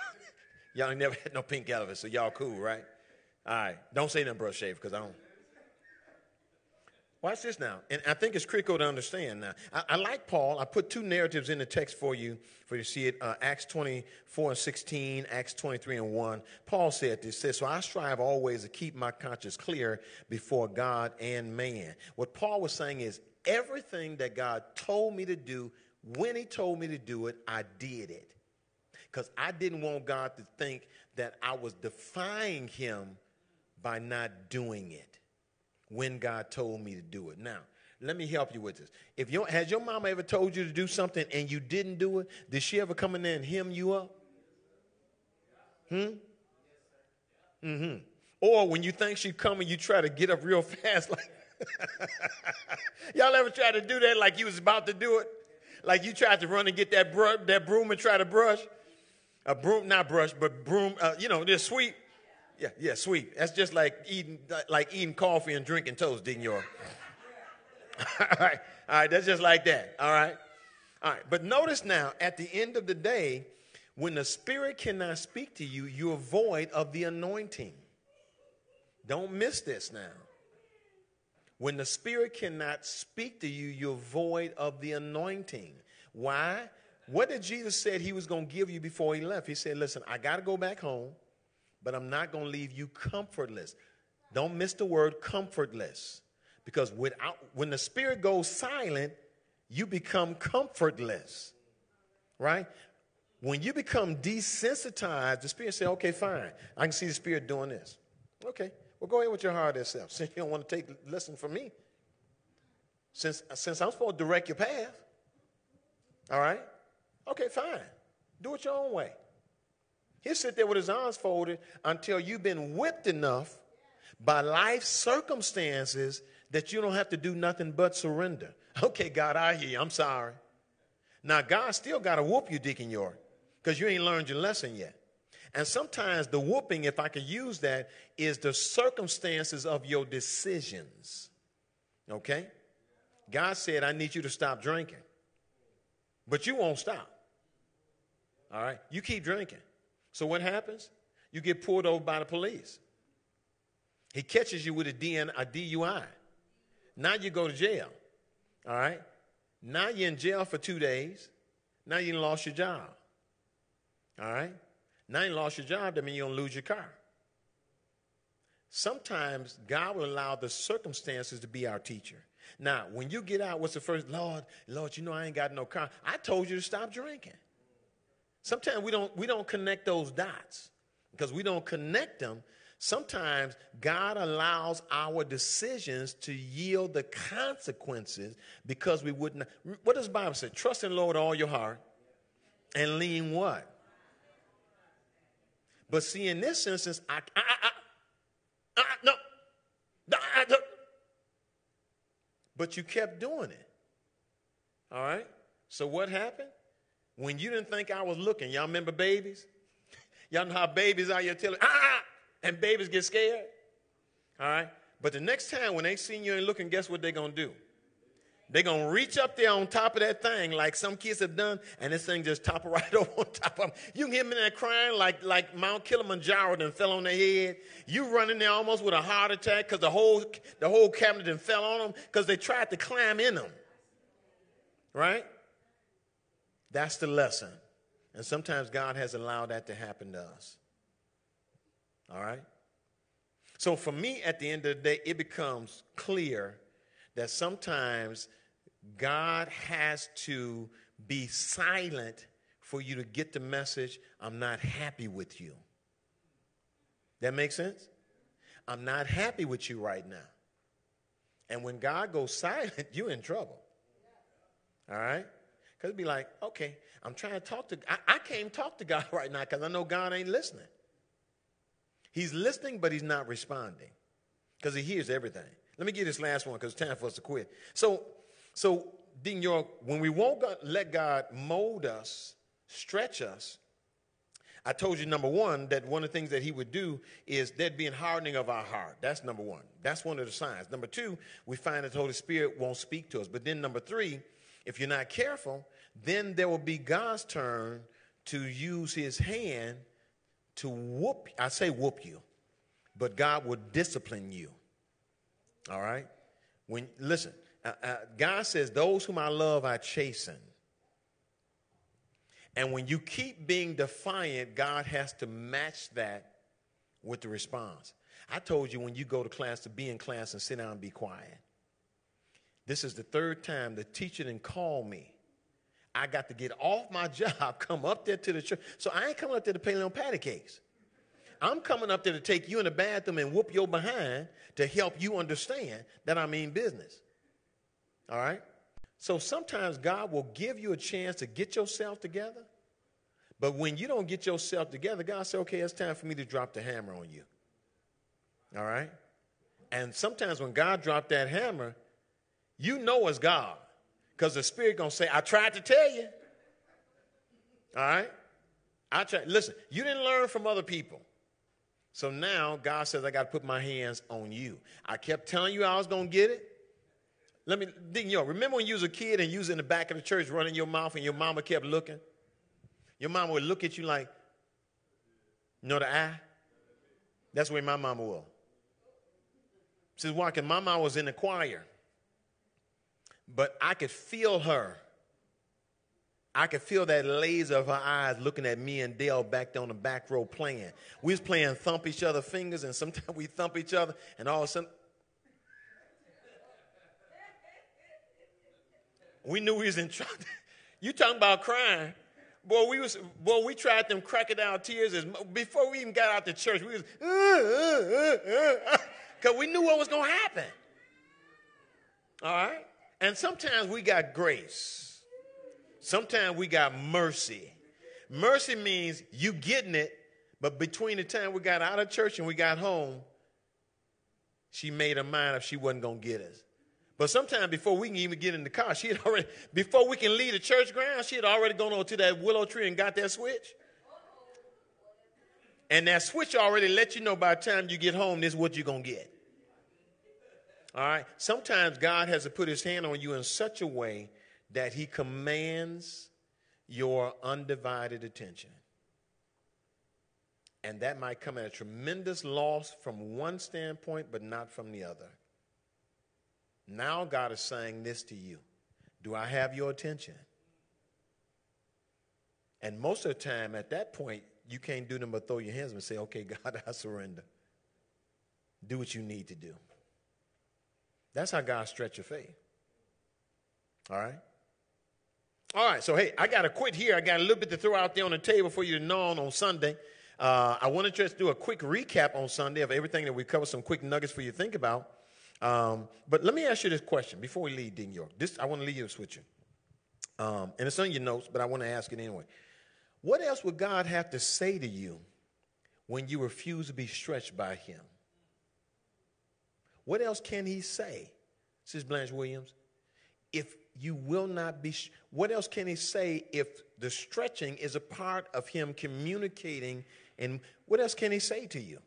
*laughs* Y'all ain't never had no pink elephant, so y'all cool, right? All right. Don't say nothing, Brother Schaefer, because I don't. Watch this now. And I think it's critical to understand now. I, I, like Paul. I put two narratives in the text for you, for you to see it. Uh, Acts 24 and 16, Acts 23 and 1. Paul said this, says, So I strive always to keep my conscience clear before God and man. What Paul was saying is, everything that God told me to do, when he told me to do it, I did it. Because I didn't want God to think that I was defying him by not doing it when God told me to do it. Now, let me help you with this. If your has your mama ever told you to do something and you didn't do it, did she ever come in there and hem you up? Hmm? Mm-hmm. Or when you think she's coming, you try to get up real *laughs* fast like *laughs* Y'all ever try to do that like you was about to do it? Like you tried to run and get that, br- that broom and try to brush? A broom, not brush, but broom, uh, you know, just sweep. Yeah, yeah, sweep. That's just like eating, like eating coffee and drinking toast, didn't you? *laughs* all right, all right, that's just like that. All right, all right. But notice now, at the end of the day, when the Spirit cannot speak to you, you're void of the anointing. Don't miss this now. When the Spirit cannot speak to you, you're void of the anointing. Why? What did Jesus said he was going to give you before he left? He said, listen, I got to go back home, but I'm not going to leave you comfortless. Don't miss the word comfortless. Because without, when the Spirit goes silent, you become comfortless. Right? When you become desensitized, the Spirit say, okay, fine. I can see the Spirit doing this. Okay. Well, go ahead with your hard ass self. *laughs* Since you don't want to take lesson from me. Since, since I'm supposed to direct your path. All right? Okay, fine. Do it your own way. He'll sit there with his arms folded until you've been whipped enough by life circumstances that you don't have to do nothing but surrender. *laughs* Okay, God, I hear you. I'm sorry. Now, God still got to whoop you, Deacon York, because you ain't learned your lesson yet. And sometimes the whooping, if I could use that, is the circumstances of your decisions. Okay? God said, I need you to stop drinking. But you won't stop. All right? You keep drinking. So what happens? You get pulled over by the police. He catches you with a, DN, a DUI. Now you go to jail. All right? Now you're in jail for two days. Now you lost your job. All right? Now you lost your job, that means you're going to lose your car. sometimes God will allow the circumstances to be our teacher. Now, when you get out, what's the first? Lord, Lord, you know I ain't got no car. I told you to stop drinking. Sometimes we don't we don't connect those dots because we don't connect them. Sometimes God allows our decisions to yield the consequences because we wouldn't. What does Bible say? Trust in the Lord all your heart and lean what? But see, in this instance, I, I, I, I no, I, I, but you kept doing it. All right? So what happened? When you didn't think I was looking, y'all remember babies? *laughs* Y'all know how babies are, you're telling, ah, ah, and babies get scared. All right? But the next time when they see you ain't looking, guess what they're going to do? They're going to reach up there on top of that thing like some kids have done, and this thing just topple *laughs* right over on top of them. You can hear in there crying like, like Mount Kilimanjaro then fell on their head. You running there almost with a heart attack because the whole, the whole cabinet then fell on them because they tried to climb in them. Right? That's the lesson. And sometimes God has allowed that to happen to us. All right? So for me, at the end of the day, it becomes clear that sometimes God has to be silent for you to get the message I'm not happy with you. That makes sense? I'm not happy with you right now. And when God goes *laughs* silent, you're in trouble. All right? Because it'd be like, okay, I'm trying to talk to, I, I can't *laughs* talk to God right now because I know God ain't listening. He's listening, but he's not responding because he hears everything. Let me get this last one because it's time for us to quit. So, so Deacon York, when we won't let God mold us, stretch us, I told you, number one, that one of the things that he would do is there'd be a hardening of our heart. That's number one. That's one of the signs. Number two, we find that the Holy Spirit won't speak to us. But then number three, if you're not careful, then there will be God's turn to use his hand to whoop, I say whoop you, but God will discipline you. All right? When listen, uh, uh, God says, "Those whom I love, I chasten." And when you keep being defiant, God has to match that with the response. I told you when you go to class to be in class and sit down and be quiet. This is the third time the teacher didn't call me. I got to get off my *laughs* job, come up there to the church. So I ain't coming up there to pay no patty cakes. I'm coming up there to take you in the bathroom and whoop your behind to help you understand that I mean business. All right? So sometimes God will give you a chance to get yourself together. But when you don't get yourself together, God says, okay, it's time for me to drop the hammer on you. All right? And sometimes when God dropped that hammer, you know it's God. Because the Spirit gonna say, I tried to tell you. All right? I tried. Listen, you didn't learn from other people. So now God says, I got to put my hands on you. I kept telling you I was going to get it. Let me, you know, remember when you was a kid and you was in the back of the church running your mouth and your mama kept looking? Your mama would look at you like, you know the eye? That's where my mama was. She's walking. My mama was in the choir. But I could feel her I could feel that laser of her eyes looking at me and Dale back there on the back row playing. We was playing thump each other fingers, and sometimes *laughs* we thump each other, and all of a sudden, we knew we was in trouble. *laughs* you talking about crying? Boy, we was boy, we tried them crocodile tears as, before we even got out to church. We was uh, uh, uh, *laughs* because we knew what was to happen. All right, and sometimes we got grace. Sometimes we got mercy. Mercy means you getting it, but between the time we got out of church and we got home, she made her mind up she wasn't going to get us. But sometimes before we can even get in the car, *laughs* she had already, before we can leave the church ground, she had already gone over to that willow tree and got that switch. And that switch already let you know by the time you get home, this is what you're going to get. All right? Sometimes God has to put his hand on you in such a way that he commands your undivided attention. And that might come at a tremendous loss from one standpoint, but not from the other. Now, God is saying this to you Do I have your attention? And most of the time, at that point, you can't do them but throw your hands and say, Okay, *laughs* God, I surrender. do what you need to do. That's how God stretch your faith. All right? All right, so hey, I got to quit here. I got a little bit to throw out there on the table for you to know on on Sunday. Uh, I want to just do a quick recap on Sunday of everything that we covered, some quick nuggets for you to think about. Um, but let me ask you this question before we leave Deacon York. This I want to leave you with you. Um, and it's on your notes, but I want to ask it anyway. What else would God have to say to you when you refuse to be stretched by Him? What else can He say, says Blanche Williams? If you will not be, what else can He say if the stretching is a part of Him communicating? And what else can He say to you?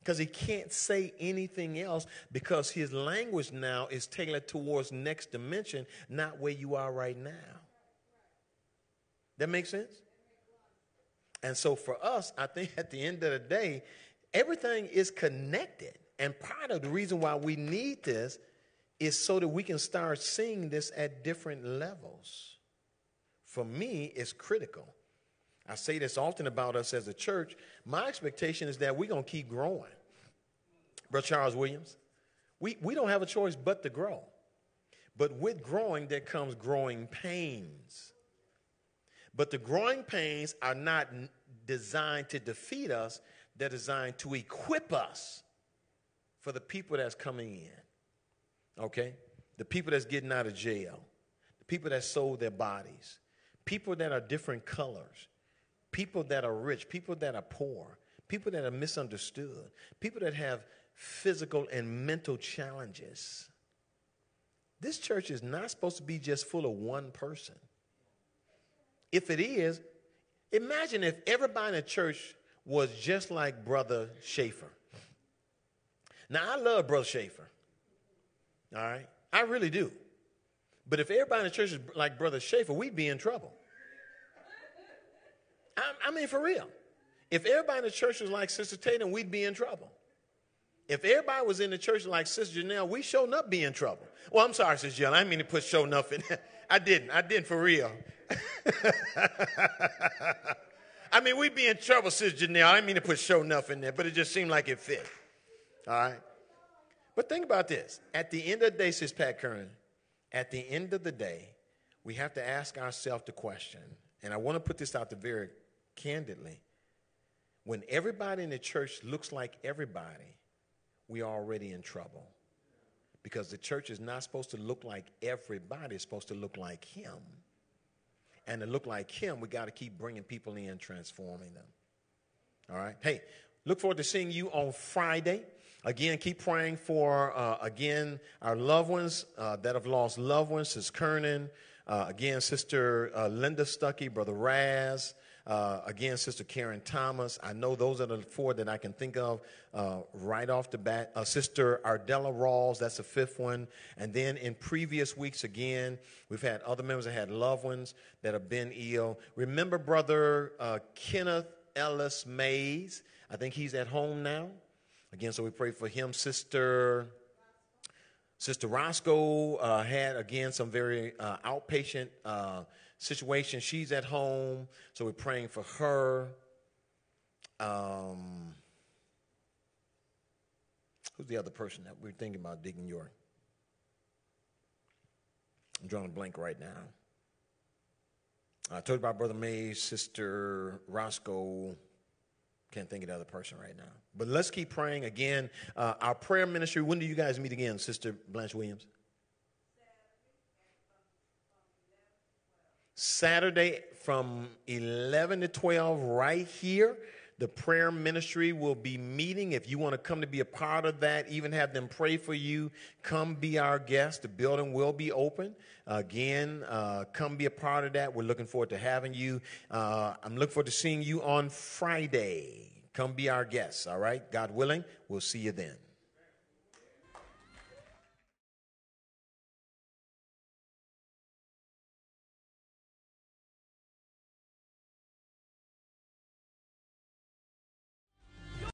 Because He can't say anything else because His language now is tailored towards next dimension, not where you are right now. That makes sense? And so for us, I think *laughs* at the end of the day, everything is connected. And part of the reason why we need this is so that we can start seeing this at different levels. For me, it's critical. I say this often about us as a church. My expectation is that we're going to keep growing. Brother Charles Williams, we, we don't have a choice but to grow. But with growing, there comes growing pains. But the growing pains are not designed to defeat us, they're designed to equip us for the people that's coming in. Okay? The people that's getting out of jail, the people that sold their bodies, people that are different colors, people that are rich, people that are poor, people that are misunderstood, people that have physical and mental challenges. This church is not supposed to be just full of one person. If it is, imagine if everybody in the church was just like Brother Schaefer. Now, I love Brother Schaefer. All right? I really do. But if everybody in the church is like Brother Schaefer, we'd be in trouble. I, I mean, for real. If everybody in the church was like Sister Tatum, we'd be in trouble. If everybody was in the church like Sister Janelle, we showing up be in trouble. Well, I'm sorry, Sister Janelle. I didn't mean to put show enough in. I didn't. I didn't for real. *laughs* I mean, we'd be in trouble, Sister Janelle. I didn't mean to put show enough in there, but it just seemed like it fit. All right? But think about this. At the end of the day, says Pat Curran, at the end of the day, we have to ask ourselves the question, and I want to put this out there very candidly. When everybody in the church looks like everybody, we are already in trouble. Because the church is not supposed to look like everybody, it's supposed to look like Him. And to look like Him, we got to keep bringing people in, transforming them. All right? Hey, look forward to seeing you on Friday. Again, keep praying for, uh, again, our loved ones uh, that have lost loved ones, Sister Kernan, uh, again, Sister uh, Linda Stuckey, Brother Raz, uh, again, Sister Karen Thomas. I know those are the four that I can think of uh, right off the bat. Sister Ardella Rawls, that's the fifth one. And then in previous weeks, again, we've had other members that had loved ones that have been ill. Remember Brother Kenneth Ellis Mays? I think he's at home now. Again, so we pray for him. Sister. Sister Roscoe uh, had again some very uh, outpatient uh, situation. She's at home, so we're praying for her. Um, who's the other person that we're thinking about Deacon York? I'm drawing a blank right now. I told you about Brother Mays, Sister Roscoe. Can't think of the other person right now. But let's keep praying again. Uh, our prayer ministry, when do you guys meet again, Sister Blanche Williams? Saturday from 11 to 12 right here. The prayer ministry will be meeting. If you want to come to be a part of that, even have them pray for you, come be our guest. The building will be open. Again, uh, come be a part of that. We're looking forward to having you. Uh, I'm looking forward to seeing you on Friday. Come be our guest, all right? God willing, we'll see you then.